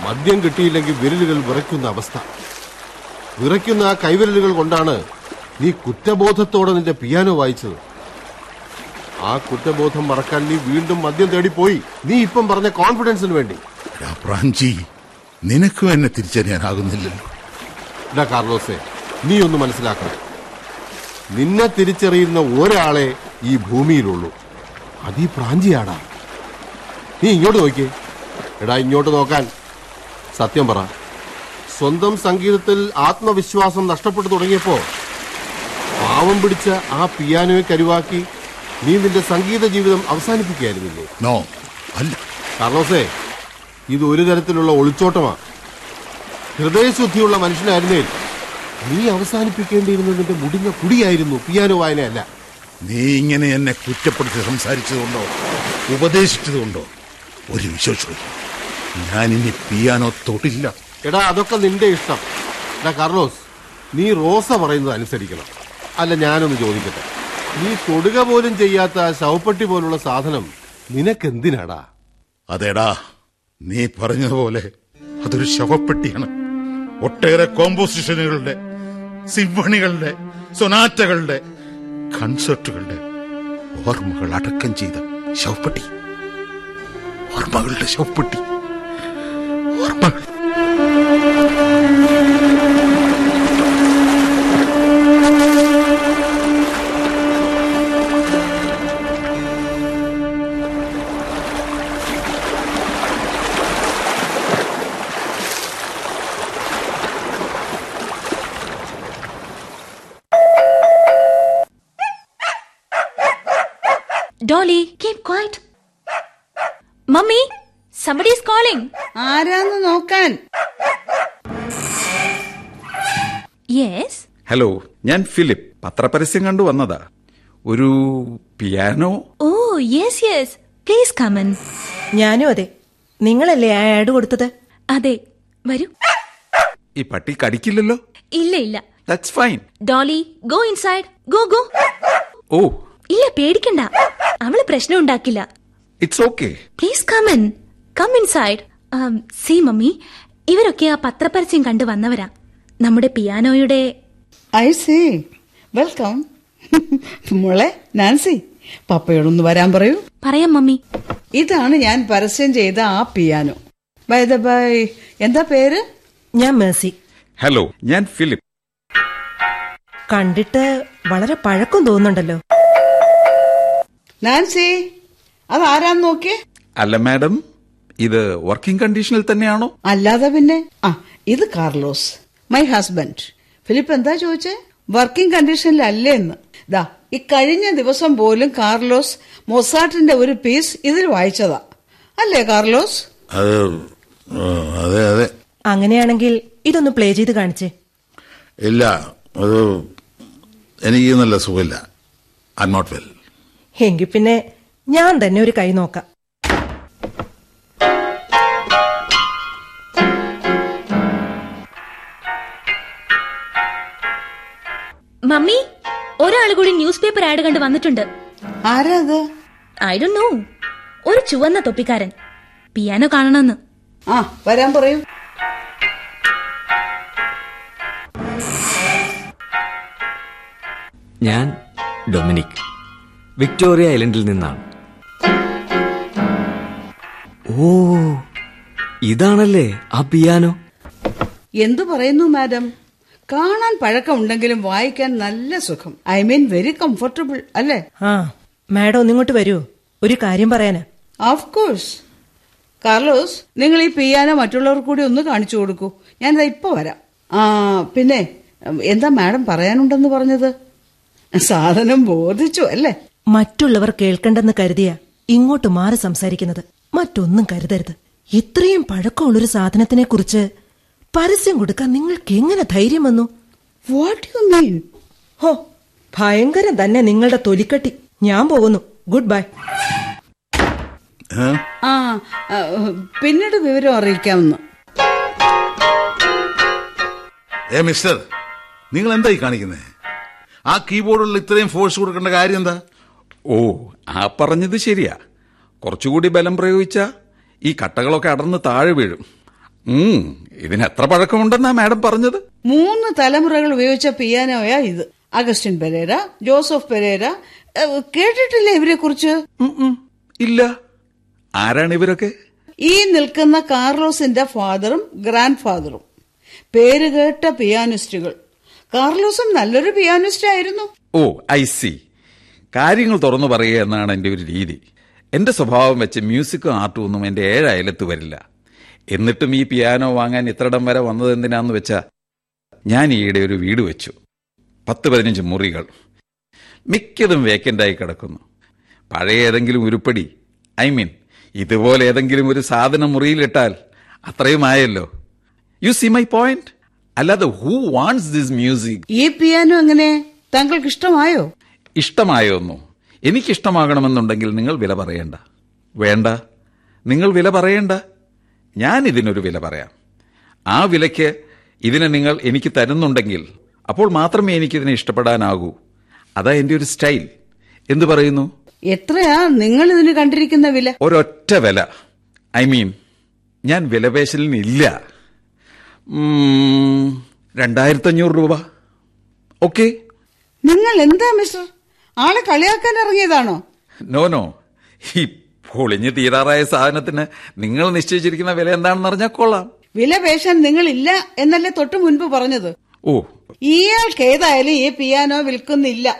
മദ്യം കിട്ടിയില്ലെങ്കിൽ വിരലുകൾ വിറയ്ക്കുന്ന അവസ്ഥ. വിറയ്ക്കുന്ന ആ കൈവിരലുകൾ കൊണ്ടാണ് നീ കുറ്റബോധത്തോടെ നിന്റെ പിയാനോ വായിച്ചത്. ആ കുറ്റബോധം മറക്കാൻ നീ വീണ്ടും മദ്യം തേടി പോയി നീ ഇപ്പം പറഞ്ഞ കോൺഫിഡൻസിന് വേണ്ടി. പ്രാഞ്ചി നിനക്കും എന്നെ തിരിച്ചറിയാനാകുന്നില്ലല്ലോ. കാർലോസെ നീ ഒന്ന് മനസ്സിലാക്കണം. നിന്നെ തിരിച്ചറിയുന്ന ഒരാളെ ഈ ഭൂമിയിലുള്ളൂ. അത് ഈ പ്രാഞ്ചിയാടാ. നീ ഇങ്ങോട്ട് നോക്കിയേ. എടാ ഇങ്ങോട്ട് നോക്കാൻ. സത്യം പറ. സ്വന്തം സംഗീതത്തിൽ ആത്മവിശ്വാസം നഷ്ടപ്പെട്ടു തുടങ്ങിയപ്പോ പാവം പിടിച്ച ആ പിയാനോയെ കരുവാക്കി നീ നിന്റെ സംഗീത ജീവിതം അവസാനിപ്പിക്കുകയായിരുന്നില്ലേ? കാർലോസേ ഇത് ഒരു തരത്തിലുള്ള ഒളിച്ചോട്ടമാണ് ഹൃദയശുദ്ധിയുള്ള മനുഷ്യനായിരുന്നേ നീ അവസാനിപ്പിക്കേണ്ടിയിരുന്നതിന്റെ മുടിഞ്ഞ കുടിയായിരുന്നു പിയാനോ വായനയല്ല നീ ഇങ്ങനെ എന്നെ കുറ്റപ്പെടുത്തി സംസാരിച്ചതുകൊണ്ടോ? ഉപദേശിച്ചതുകൊണ്ടോ? ഒരു വിശ്വസിച്ചു ഞാൻ ഇനി പിയാനോ തൊട്ടില്ല എടാ അതൊക്കെ നിന്റെ ഇഷ്ടം. എടാ കാർലോസ് നീ റോസ പറയുന്നത് അനുസരിക്കണം. അല്ല ഞാനൊന്ന് ചോദിക്കട്ടെ. നീ തൊടുക പോലും ചെയ്യാത്ത ശവപ്പെട്ടി പോലുള്ള സാധനം നിനക്കെന്തിനാടാ? അതേടാ നീ പറഞ്ഞതുപോലെ അതൊരു ശവപ്പെട്ടിയാണ്. ഒട്ടേറെ കോമ്പോസിഷനുകളുടെ സിംഫണികളുടെ സൊനാറ്റകളുടെ കൺസേർട്ടുകളുടെ ഓർമ്മകൾ അടക്കം ചെയ്ത ശവപ്പെട്ടി. ഓർമ്മകളുടെ ശവപ്പെട്ടി. ഓർമ്മകൾ. Somebody ആരാന്ന് നോക്കാൻ? യെസ് ഹലോ ഞാൻ ഫിലിപ്പ്. പത്രപരസ്യം കണ്ടു വന്നതാ. ഒരു piano? Oh yes yes please come in. ഞാനും അതെ. നിങ്ങളല്ലേ ആ ആഡ് കൊടുത്തത്? അതെ. വരൂ. ഈ പട്ടി കടിക്കില്ലല്ലോ? ഇല്ല ഇല്ല. That's fine Dolly go inside go go oh ഇല്ല പേടിക്കണ്ട. അവൾ പ്രശ്നം ഉണ്ടാക്കില്ല. It's okay please come in come inside see mummy ഇവരൊക്കെ ആ പത്രപരസ്യം കണ്ടു വന്നവരാ. നമ്മുടെ പിയാനോയുടെ ഐ സി വെൽക്കം മോളെ നാൻസി പപ്പയോടൊന്ന് വരാൻ പറയൂ. പറയാം മമ്മി ഇതാണ് ഞാൻ പരസ്യം ചെയ്ത ആ പിയാനോ. ബൈ ദ ബൈ എന്താ പേര്? ഞാൻ മേസി ഹലോ ഞാൻ ഫിലിപ്പ്. കണ്ടിട്ട് വളരെ പഴക്കം തോന്നുന്നുണ്ടല്ലോ. നാൻസി അത് ആരാന്ന് നോക്കിയേ? അല്ല മാഡം. ഇത് വർക്കിംഗ് കണ്ടീഷനിൽ തന്നെയാണോ? അല്ലാതെ പിന്നെ ആ ഇത് കാർലോസ് മൈ ഹസ്ബൻഡ് ഫിലിപ്പ് എന്താ ചോദിച്ചേ? വർക്കിംഗ് കണ്ടീഷനിലല്ലേ എന്ന്. ദാ ഈ കഴിഞ്ഞ ദിവസം പോലും കാർലോസ് മൊസാട്ടിന്റെ ഒരു പീസ് ഇതിൽ വായിച്ചതാ. അല്ലേ കാർലോസ്? അതെ അതെ അങ്ങനെയാണെങ്കിൽ ഇതൊന്ന് പ്ലേ ചെയ്ത് കാണിച്ചേ. ഇല്ല അത് എനിക്ക് നല്ല സുഖമില്ല. ഐ നോട്ട് വെൽ എങ്കിൽ പിന്നെ ഞാൻ തന്നെ ഒരു കൈ നോക്കാം. മമ്മി ഒരാൾ കൂടി ന്യൂസ് പേപ്പർ ആഡ് കണ്ട് വന്നിട്ടുണ്ട്. ആരാ അത്? ഐ ഡോ നോ ഒരു ചുവന്ന തൊപ്പിക്കാരൻ. പിയാനോ കാണണമെന്ന്. ആ വരാൻ പറയൂ. ഞാൻ ഡൊമിനിക്. വിക്ടോറിയ ഐലൻഡിൽ നിന്നാണ്. ഓ ഇതാണല്ലേ ആ പിയാനോ? എന്തു പറയുന്നു മാഡം? കാണാൻ പഴക്കം ഉണ്ടെങ്കിലും വായിക്കാൻ നല്ല സുഖം. ഐ മീൻ വെരി കംഫർട്ടബിൾ അല്ലേ? ആ മാഡം ഒന്നിങ്ങോട്ട് വരൂ. ഒരു കാര്യം പറയാനാ. ഓഫ് കോഴ്സ് കാർലോസ് നിങ്ങൾ ഈ പിയാനോ മറ്റുള്ളവർക്ക് കൂടി ഒന്ന് കാണിച്ചു കൊടുക്കൂ. ഞാനിതാ ഇപ്പൊ വരാം. ആ പിന്നെ എന്താ മാഡം പറയാനുണ്ടെന്ന് പറഞ്ഞത്? സാധനം ബോധിച്ചു അല്ലേ? മറ്റുള്ളവർ കേൾക്കണ്ടെന്ന് കരുതിയ ഇങ്ങോട്ട് മാറി സംസാരിക്കുന്നത്. മറ്റൊന്നും കരുതരുത്. ഇത്രയും പഴക്കമുള്ളൊരു സാധനത്തിനെ കുറിച്ച് പരസ്യം കൊടുക്കാൻ നിങ്ങൾക്ക് എങ്ങനെ ധൈര്യം വന്നു? വാട്ട് യു മീൻ ഹോ ഭയങ്കരം തന്നെ നിങ്ങളുടെ തൊലിക്കട്ടി. ഞാൻ പോകുന്നു. ഗുഡ് ബൈ ആ പിന്നീട് വിവരം അറിയിക്കാമെന്ന് ഏ മിസ്റ്റർ നിങ്ങൾ എന്തായി കാണിക്കുന്നേ? ആ കീബോർഡിൽ ഇത്രയും ഫോഴ്സ് കൊടുക്കേണ്ട കാര്യം എന്താ? ഓ ആ പറഞ്ഞത് ശരിയാ. കുറച്ചുകൂടി ബലം പ്രയോഗിച്ച ഈ കട്ടകളൊക്കെ അടർന്ന് താഴെ വീഴും. ഉം ഇതിന് എത്ര പഴക്കമുണ്ടെന്നാ മാഡം പറഞ്ഞത്? മൂന്ന് തലമുറകൾ ഉപയോഗിച്ച പിയാനോയാ ഇത്. അഗസ്റ്റിൻ പെരേര ജോസഫ് പെരേര കേട്ടിട്ടില്ലേ ഇവരെ കുറിച്ച്. ഇല്ല. ആരാണ് ഇവരൊക്കെ? ഈ നിൽക്കുന്ന കാർലോസിന്റെ ഫാദറും ഗ്രാൻഡ് ഫാദറും പേര് കേട്ട പിയാനിസ്റ്റുകൾ. കാർലോസും നല്ലൊരു പിയാനിസ്റ്റ് ആയിരുന്നു ഓ ഐ സി. കാര്യങ്ങൾ തുറന്നു പറയുക എന്നാണ് എന്റെ ഒരു രീതി. എന്റെ സ്വഭാവം വെച്ച് മ്യൂസിക്കും ആർട്ടും ഒന്നും എന്റെ ഏഴ് അയലത്ത് വരില്ല. എന്നിട്ടും ഈ പിയാനോ വാങ്ങാൻ ഇത്രടം വരെ വന്നത് എന്തിനാന്ന് വെച്ചാ ഞാൻ ഈയിടെ ഒരു വീട് വെച്ചു. പത്ത് പതിനഞ്ച് മുറികൾ. മിക്കതും വേക്കന്റായി കിടക്കുന്നു. പഴയ ഏതെങ്കിലും ഉരുപ്പടി ഐ മീൻ ഇതുപോലെ ഏതെങ്കിലും ഒരു സാധനം മുറിയിലിട്ടാൽ അത്രയും ആയല്ലോ യു സി മൈ പോയിന്റ് അല്ലാതെ ഹൂ വാണ്ട്സ് ദിസ് മ്യൂസിക് ഈ പിയാനോ എങ്ങനെ? താങ്കൾക്ക് ഇഷ്ടമായോ ഇഷ്ടമായോന്നോ? എനിക്കിഷ്ടമാകണമെന്നുണ്ടെങ്കിൽ നിങ്ങൾ വില പറയണ്ട. വേണ്ട. നിങ്ങൾ വില പറയണ്ട. ഞാൻ ഇതിനൊരു വില പറയാം. ആ വിലയ്ക്ക് ഇതിനെ നിങ്ങൾ എനിക്ക് തരുന്നുണ്ടെങ്കിൽ അപ്പോൾ മാത്രമേ എനിക്ക് ഇതിനെ ഇഷ്ടപ്പെടാനാകൂ. അതാ എന്റെ ഒരു സ്റ്റൈൽ. എന്തു പറയുന്നു? എത്രയാ നിങ്ങൾ ഇതിന് കണ്ടിരിക്കുന്ന വില? ഒരൊറ്റ വില. ഐ മീൻ ഞാൻ വിലപേശലിനില്ല. രണ്ടായിരത്തഞ്ഞൂറ് രൂപ. ഓക്കെ. നിങ്ങൾ എന്താ മിസ്റ്റർ? ആളെ കളിയാക്കാൻ ഇറങ്ങിയതാണോ? No no. ഈ പൊളിഞ്ഞ് തീരാറായ സാധനത്തിന് നിങ്ങൾ നിശ്ചയിച്ചിരിക്കുന്ന വില എന്താണെന്ന് അറിഞ്ഞാൽ കൊള്ളാം. വില പേശാൻ നിങ്ങളില്ല എന്നല്ലേ തൊട്ടു മുൻപ് പറഞ്ഞത്? ഓ. ഇയാൾക്ക് ഏതായാലും ഈ പിയാനോ വിൽക്കുന്നില്ല.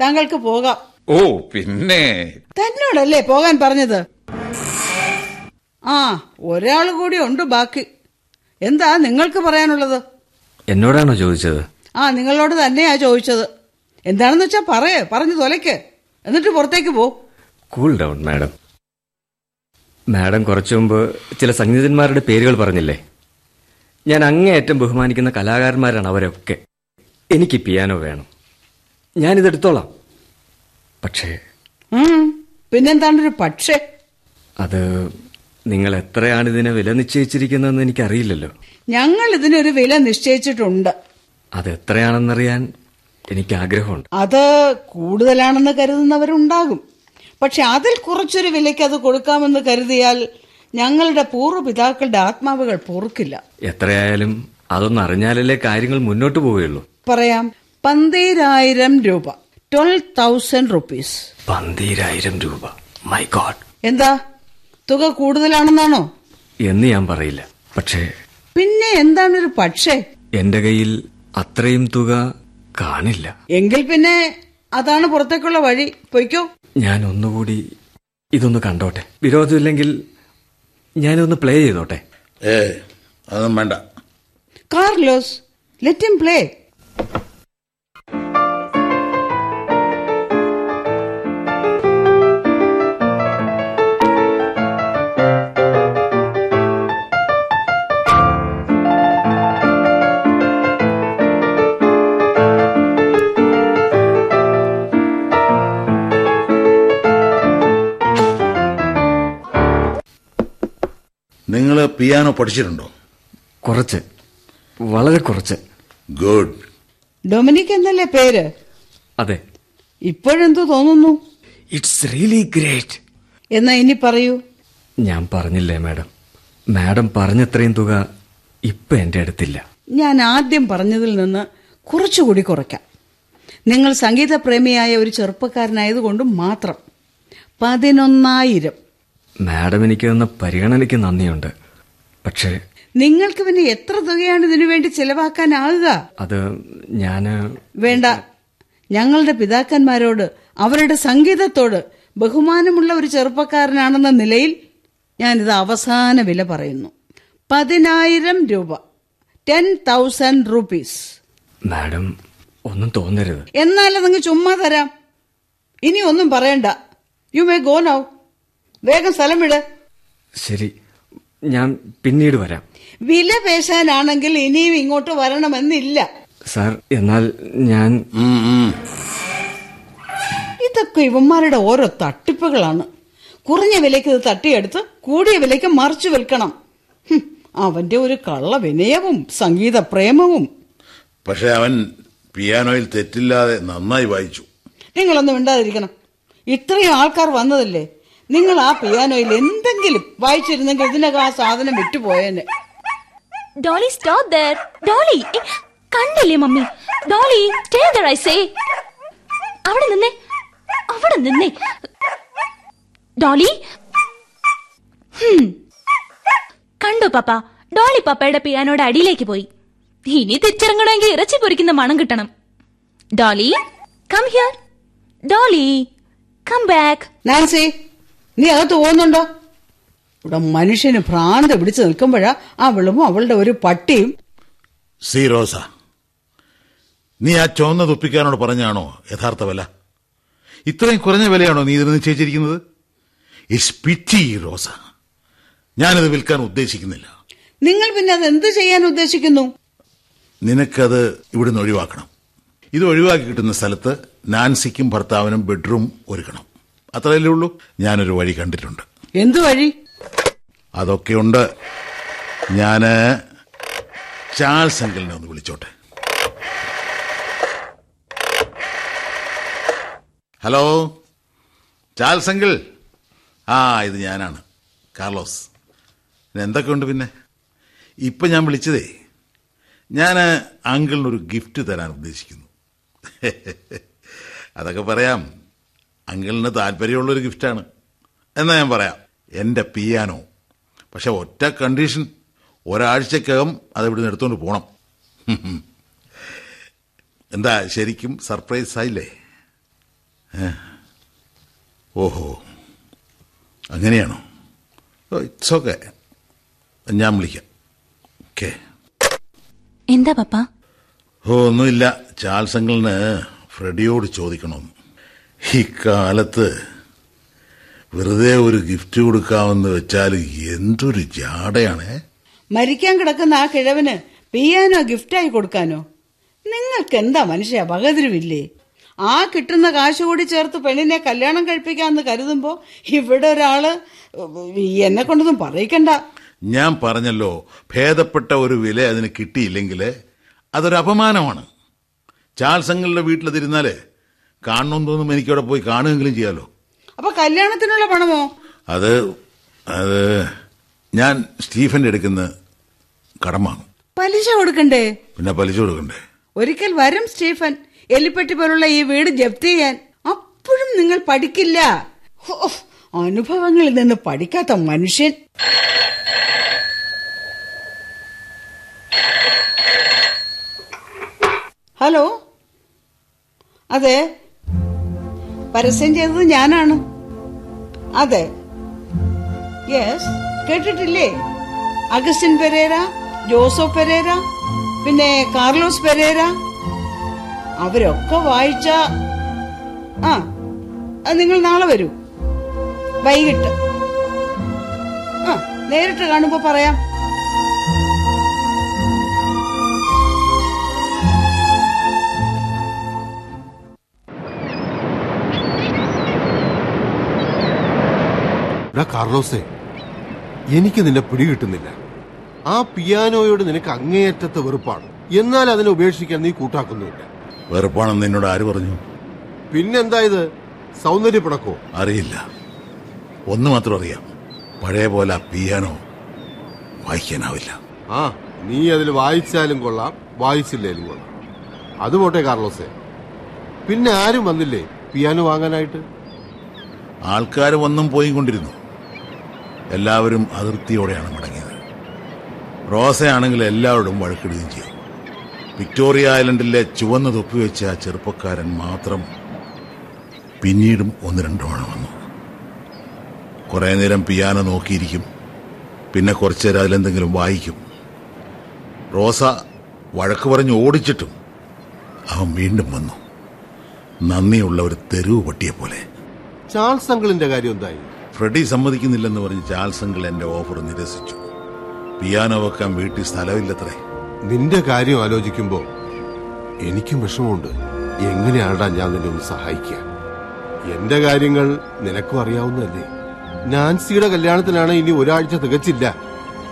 താങ്കൾക്ക് പോകാം. ഓ പിന്നെ? തന്നോടല്ലേ പോകാൻ പറഞ്ഞത്? ആ ഒരാൾ കൂടി ഉണ്ട് ബാക്കി. എന്താ നിങ്ങൾക്ക് പറയാനുള്ളത്? എന്നോടാണോ ചോദിച്ചത്? ആ നിങ്ങളോട് തന്നെയാ ചോദിച്ചത്. എന്താണെന്ന് വെച്ചാ പറയേ പറഞ്ഞു തൊലയ്ക്ക്. എന്നിട്ട് പുറത്തേക്ക് പോ. കൂൾ ഡൗൺ മാഡം മാഡം കുറച്ചു മുമ്പ് ചില സംഗീതന്മാരുടെ പേരുകൾ പറഞ്ഞില്ലേ? ഞാൻ അങ്ങേയറ്റം ബഹുമാനിക്കുന്ന കലാകാരന്മാരാണ് അവരൊക്കെ. എനിക്ക് പിയാനോ വേണം. ഞാനിതെടുത്തോളാം പക്ഷേ പിന്നെന്താണൊരു പക്ഷേ? അത് നിങ്ങൾ എത്രയാണ് ഇതിനെ വില നിശ്ചയിച്ചിരിക്കുന്നതെന്ന് എനിക്കറിയില്ലല്ലോ. ഞങ്ങൾ ഇതിനൊരു വില നിശ്ചയിച്ചിട്ടുണ്ട്. അത് എത്രയാണെന്നറിയാൻ എനിക്ക് ആഗ്രഹമുണ്ട് അത് കൂടുതലാണെന്ന് കരുതുന്നവരുണ്ടാകും. പക്ഷെ അതിൽ കുറച്ചൊരു വിലയ്ക്ക് അത് കൊടുക്കാമെന്ന് കരുതിയാൽ ഞങ്ങളുടെ പൂർവപിതാക്കളുടെ ആത്മാവുകൾ പൊറുക്കില്ല. എത്രയായാലും അതൊന്നും അറിഞ്ഞാലല്ലേ കാര്യങ്ങൾ മുന്നോട്ട് പോവുകയുള്ളൂ. പറയാം പന്തീരായിരം രൂപ. ട്വൽവ് തൗസൻഡ് റുപ്പീസ് പന്തീരായിരം രൂപ. മൈ ഗോഡ് എന്താ? തുക കൂടുതലാണെന്നാണോ? എന്ന് ഞാൻ പറയില്ല. പക്ഷേ പിന്നെ എന്താണൊരു പക്ഷേ? എന്റെ കയ്യിൽ അത്രയും തുക കാണില്ല. എങ്കിൽ പിന്നെ അതാണ് പുറത്തേക്കുള്ള വഴി. പൊയ്ക്കോ. ഞാൻ ഒന്നുകൂടി ഇതൊന്ന് കണ്ടോട്ടെ. വിരോധമില്ലെങ്കിൽ ഞാനൊന്ന് പ്ലേ ചെയ്തോട്ടെ. ഏ അതൊന്നും വേണ്ട. Carlos let him play piano പഠിച്ചിട്ടുണ്ടോ? കുറച്ച്. വളരെ കുറച്ച്. ഗുഡ്. ഡൊമിനിക് എന്നല്ലേ പേര്? അതെ. ഇപ്പോഴെന്തോ തോന്നുന്നു? ഇറ്റ്സ് റിയലി ഗ്രേറ്റ് എന്നാ ഇനി പറയൂ. ഞാൻ പറഞ്ഞില്ലേ മാഡം? മാഡം പറഞ്ഞത്രയും തുക ഇപ്പൊ എന്റെ അടുത്തില്ല. ഞാൻ ആദ്യം പറഞ്ഞതിൽ നിന്ന് കുറച്ചുകൂടി കുറയ്ക്കാം. നിങ്ങൾ സംഗീതപ്രേമിയായ ഒരു ചെറുപ്പക്കാരനായതുകൊണ്ട് മാത്രം പതിനൊന്നായിരം. മാഡം എനിക്ക് തന്ന പരിഗണനയ്ക്ക് നന്ദിയുണ്ട്. പക്ഷേ നിങ്ങൾക്ക് പിന്നെ എത്ര തുകയാണ് ഇതിനു വേണ്ടി ചെലവാക്കാനാകുക അത് ഞാൻ വേണ്ട. ഞങ്ങളുടെ പിതാക്കന്മാരോട് അവരുടെ സംഗീതത്തോട് ബഹുമാനമുള്ള ഒരു ചെറുപ്പക്കാരനാണെന്ന നിലയിൽ ഞാനിത് അവസാന വില പറയുന്നു. പതിനായിരം രൂപ. Ten thousand rupees. മാഡം ഒന്നും തോന്നരുത്. എന്നാലും നിങ്ങൾ ചുമ്മാ തരാം. ഇനി ഒന്നും പറയണ്ട. യു മേ ഗോ നൗ വേഗം സ്ഥലം വിട്. ശരി. ഞാൻ പിന്നീട് വരാം. വില പേശാനാണെങ്കിൽ ഇനിയും ഇങ്ങോട്ട് വരണമെന്നില്ല. സാർ എന്നാൽ ഞാൻ ഇതൊക്കെ ഇവന്മാരുടെ ഓരോ തട്ടിപ്പുകളാണ്. കുറഞ്ഞ വിലയ്ക്ക് ഇത് തട്ടിയെടുത്ത് കൂടിയ വിലയ്ക്ക് മറിച്ചു വിൽക്കണം. ഹും, അവന്റെ ഒരു കള്ള വിനയവും സംഗീത പ്രേമവും പക്ഷെ അവൻ പിയാനോയിൽ തെറ്റില്ലാതെ നന്നായി വായിച്ചു. നിങ്ങളൊന്നും മിണ്ടാതിരിക്കണം. ഇത്രയും ആൾക്കാർ വന്നതല്ലേ? നിങ്ങൾ ആ പിയാനോയിൽ എന്തെങ്കിലും വായിച്ചിരുന്നെങ്കിൽ ഇതിനകം ആ സാധനം വിട്ടുപോയേനെ ഡോളി സ്റ്റോപ്പ് ദർ ഡോളി കണ്ടില്ലേ mummy? Dolly stay there I say അവിടെ നിന്നേ അവിടെ നിന്നേ. ഡോളി. കണ്ടോ പാപ്പ ഡോളി പാപ്പയുടെ പിയാനോയുടെ അടിയിലേക്ക് പോയി. ഇനി തിരിച്ചിറങ്ങണമെങ്കിൽ ഇറച്ചി പൊരിക്കുന്ന മണം കിട്ടണം. Dolly come here Dolly come back Nancy നീ അകത്ത് പോകുന്നുണ്ടോ? ഇവിടെ മനുഷ്യന് ഭ്രാന്ത് പിടിച്ചു നിൽക്കുമ്പോഴാ അവളും അവളുടെ ഒരു പട്ടിയും. സി റോസ നീ ആ ചുവന്ന തുപ്പിക്കാനോട് പറഞ്ഞാണോ യഥാർത്ഥ വില? ഇത്രയും കുറഞ്ഞ വിലയാണോ നീ ഇതിന് നിശ്ചയിച്ചിരിക്കുന്നത്? ഇറ്റ്സ് പിറ്റി റോസ. ഞാനിത് വിൽക്കാൻ ഉദ്ദേശിക്കുന്നില്ല. നിങ്ങൾ പിന്നെ അത് എന്ത് ചെയ്യാൻ ഉദ്ദേശിക്കുന്നു? നിനക്കത് ഇവിടുന്ന് ഒഴിവാക്കണം. ഇത് ഒഴിവാക്കി കിട്ടുന്ന സ്ഥലത്ത് നാൻസിക്കും ഭർത്താവിനും ബെഡ്റൂം ഒരുക്കണം. അത്രയല്ലേ ഉള്ളൂ ഞാനൊരു വഴി കണ്ടിട്ടുണ്ട്. എന്ത് വഴി? അതൊക്കെയുണ്ട്. ഞാൻ ചാൾസ് അങ്കിളിനെ ഒന്ന് വിളിച്ചോട്ടെ. ഹലോ? ചാൾസ് അങ്കിൾ ആ ഇത് ഞാനാണ്. കാർലോസ്. എന്തൊക്കെയുണ്ട് പിന്നെ? ഇപ്പം ഞാൻ വിളിച്ചതേ ഞാൻ അങ്കിളിനൊരു ഗിഫ്റ്റ് തരാൻ ഉദ്ദേശിക്കുന്നു. അതൊക്കെ പറയാം. അങ്കിളിന് താല്പര്യമുള്ളൊരു ഗിഫ്റ്റാണ്. എന്നാ ഞാൻ പറയാം. എന്റെ പിയാനോ. പക്ഷെ ഒറ്റ കണ്ടീഷൻ. ഒരാഴ്ചക്കകം അത് ഇവിടുന്ന് എടുത്തുകൊണ്ട് പോണം. എന്താ ശരിക്കും സർപ്രൈസ് ആയില്ലേ? ഓഹോ. അങ്ങനെയാണോ? It's okay. ഞാൻ വിളിക്കാം. ഓക്കെ. എന്താ പപ്പ? ഓ ഒന്നുമില്ല. ചാൾസ് ഫ്രെഡിയോട് ചോദിക്കണമെന്ന്. ഈ കാലത്ത് വെറുതെ ഒരു ഗിഫ്റ്റ് കൊടുക്കാമെന്ന് വെച്ചാൽ എന്തൊരു ജാടയാണ്. മരിക്കാൻ കിടക്കുന്ന ആ കിഴവന് പിയാനോ ഗിഫ്റ്റായി കൊടുക്കാനോ? നിങ്ങൾക്ക് എന്താ മനുഷ്യ പകതിരുവില്ലേ ആ കിട്ടുന്ന കാശ് കൂടി ചേർത്ത് പെണ്ണിനെ കല്യാണം കഴിപ്പിക്കാന്ന് കരുതുമ്പോ ഇവിടെ ഒരാൾ എന്നെ കൊണ്ടൊന്നും പറയിക്കണ്ട. ഞാൻ പറഞ്ഞല്ലോ ഭേദപ്പെട്ട ഒരു വില അതിന് കിട്ടിയില്ലെങ്കിൽ അതൊരു അപമാനമാണ്. ചാൾസങ്ങളുടെ വീട്ടിലതിരുന്നാൽ കാണണമെന്ന് തോന്നും എനിക്കവിടെ പോയി കാണുകയെങ്കിലും ചെയ്യാലോ? അപ്പൊ കല്യാണത്തിനുള്ള പണമോ? അത് അത് ഞാൻ സ്റ്റീഫന്റെ എടുക്കുന്ന കടമാണ് പലിശ കൊടുക്കണ്ടേ? പിന്നെ പലിശ കൊടുക്കണ്ടേ? ഒരിക്കൽ വരും സ്റ്റീഫൻ. എലിപ്പെട്ടി പോലുള്ള ഈ വീട് ജപ്തി ചെയ്യാൻ. അപ്പോഴും നിങ്ങൾ പഠിക്കില്ല. അനുഭവങ്ങളിൽ നിന്ന് പഠിക്കാത്ത മനുഷ്യൻ. ഹലോ? അതെ? പരസ്യം ചെയ്തത് ഞാനാണ്. അതെ. യെസ് കേട്ടിട്ടില്ലേ? അഗസ്റ്റിൻ പെരേര ജോസോ പെരേര പിന്നെ കാർലോസ് പെരേര. അവരൊക്കെ വായിച്ച ആ നിങ്ങൾ നാളെ വരൂ. വൈകിട്ട്. ആ നേരിട്ട് കാണുമ്പോ പറയാം. എടാ കാർലോസേ എനിക്ക് നിന്നെ പിടികിട്ടുന്നില്ല. ആ പിയാനോയോട് നിനക്ക് അങ്ങേയറ്റത്തെ വെറുപ്പാണ്. എന്നാൽ അതിനെ ഉപേക്ഷിക്കാൻ നീ കൂട്ടാക്കുന്നുമില്ല. വെറുപ്പാണെന്ന് എന്നോട് ആര് പറഞ്ഞു? പിന്നെന്താ ഇത് സൗന്ദര്യപ്പിണക്കോ അറിയില്ല. ഒന്ന് മാത്രം അറിയാം. പഴയ പോലെ ആ പിയാനോ വായിക്കാനാവില്ല. ആ നീ അതിൽ വായിച്ചാലും കൊള്ളാം വായിച്ചില്ലേലും കൊള്ളാം. അത് പോട്ടെ കാർലോസേ. പിന്നെ ആരും വന്നില്ലേ പിയാനോ വാങ്ങാനായിട്ട്? ആൾക്കാർ വന്നും പോയി കൊണ്ടിരുന്നു എല്ലാവരും അതിർത്തിയോടെയാണ് മടങ്ങിയത്. റോസയാണെങ്കിൽ എല്ലാവരും വഴക്കിടുകയും ചെയ്തു. വിക്ടോറിയ ഐലൻഡിലെ ചുവന്ന തൊപ്പി വെച്ച ആ ചെറുപ്പക്കാരൻ മാത്രം പിന്നീടും ഒന്ന് രണ്ടോ തവണ വന്നു. കുറേ നേരം പിയാനോ നോക്കിയിരിക്കും. പിന്നെ കുറച്ചു നേരം അതിലെന്തെങ്കിലും വായിക്കും. റോസ വഴക്ക് പറഞ്ഞ് ഓടിച്ചിട്ടും അവൻ വീണ്ടും വന്നു. നന്ദിയുള്ള ഒരു തെരുവ് പട്ടിയെ പോലെ ചാൾസ് അങ്കിളിന്റെ കാര്യം എന്തായി? ഫ്രെഡി സമ്മതിക്കുന്നില്ലെന്ന് പറഞ്ഞ് ചാൾസ് അങ്കിൾ എന്റെ ഓഫർ നിരസിച്ചു. പിയാനോ വെക്കാൻ വീട്ടിൽ സ്ഥലമില്ലത്രേ. നിന്റെ കാര്യം ആലോചിക്കുമ്പോ എനിക്കും വിഷമമുണ്ട്. എങ്ങനെയാണ്ടാ ഞാൻ നിന്നെ ഒന്ന് സഹായിക്കുക? എന്റെ കാര്യങ്ങൾ നിനക്കും അറിയാവുന്നതല്ലേ? നാൻസിയുടെ കല്യാണത്തിനാണ് ഇനി ഒരാഴ്ച തികച്ചില്ല.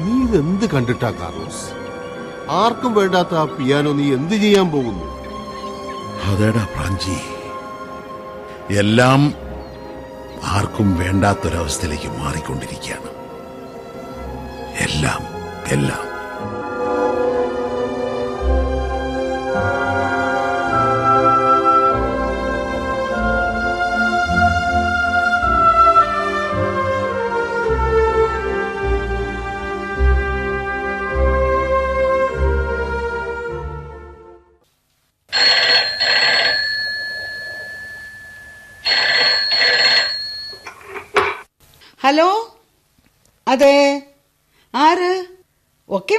നീ ഇതെന്ത് കണ്ടിട്ടാ കാർലോസ്? ആർക്കും വേണ്ടാത്ത ആ പിയാനോ നീ എന്ത് ചെയ്യാൻ പോകുന്നു? അതേടാ പ്രാഞ്ചി. എല്ലാം ആർക്കും വേണ്ടാത്തൊരവസ്ഥയിലേക്ക് മാറിക്കൊണ്ടിരിക്കുകയാണ്. എല്ലാം എല്ലാം.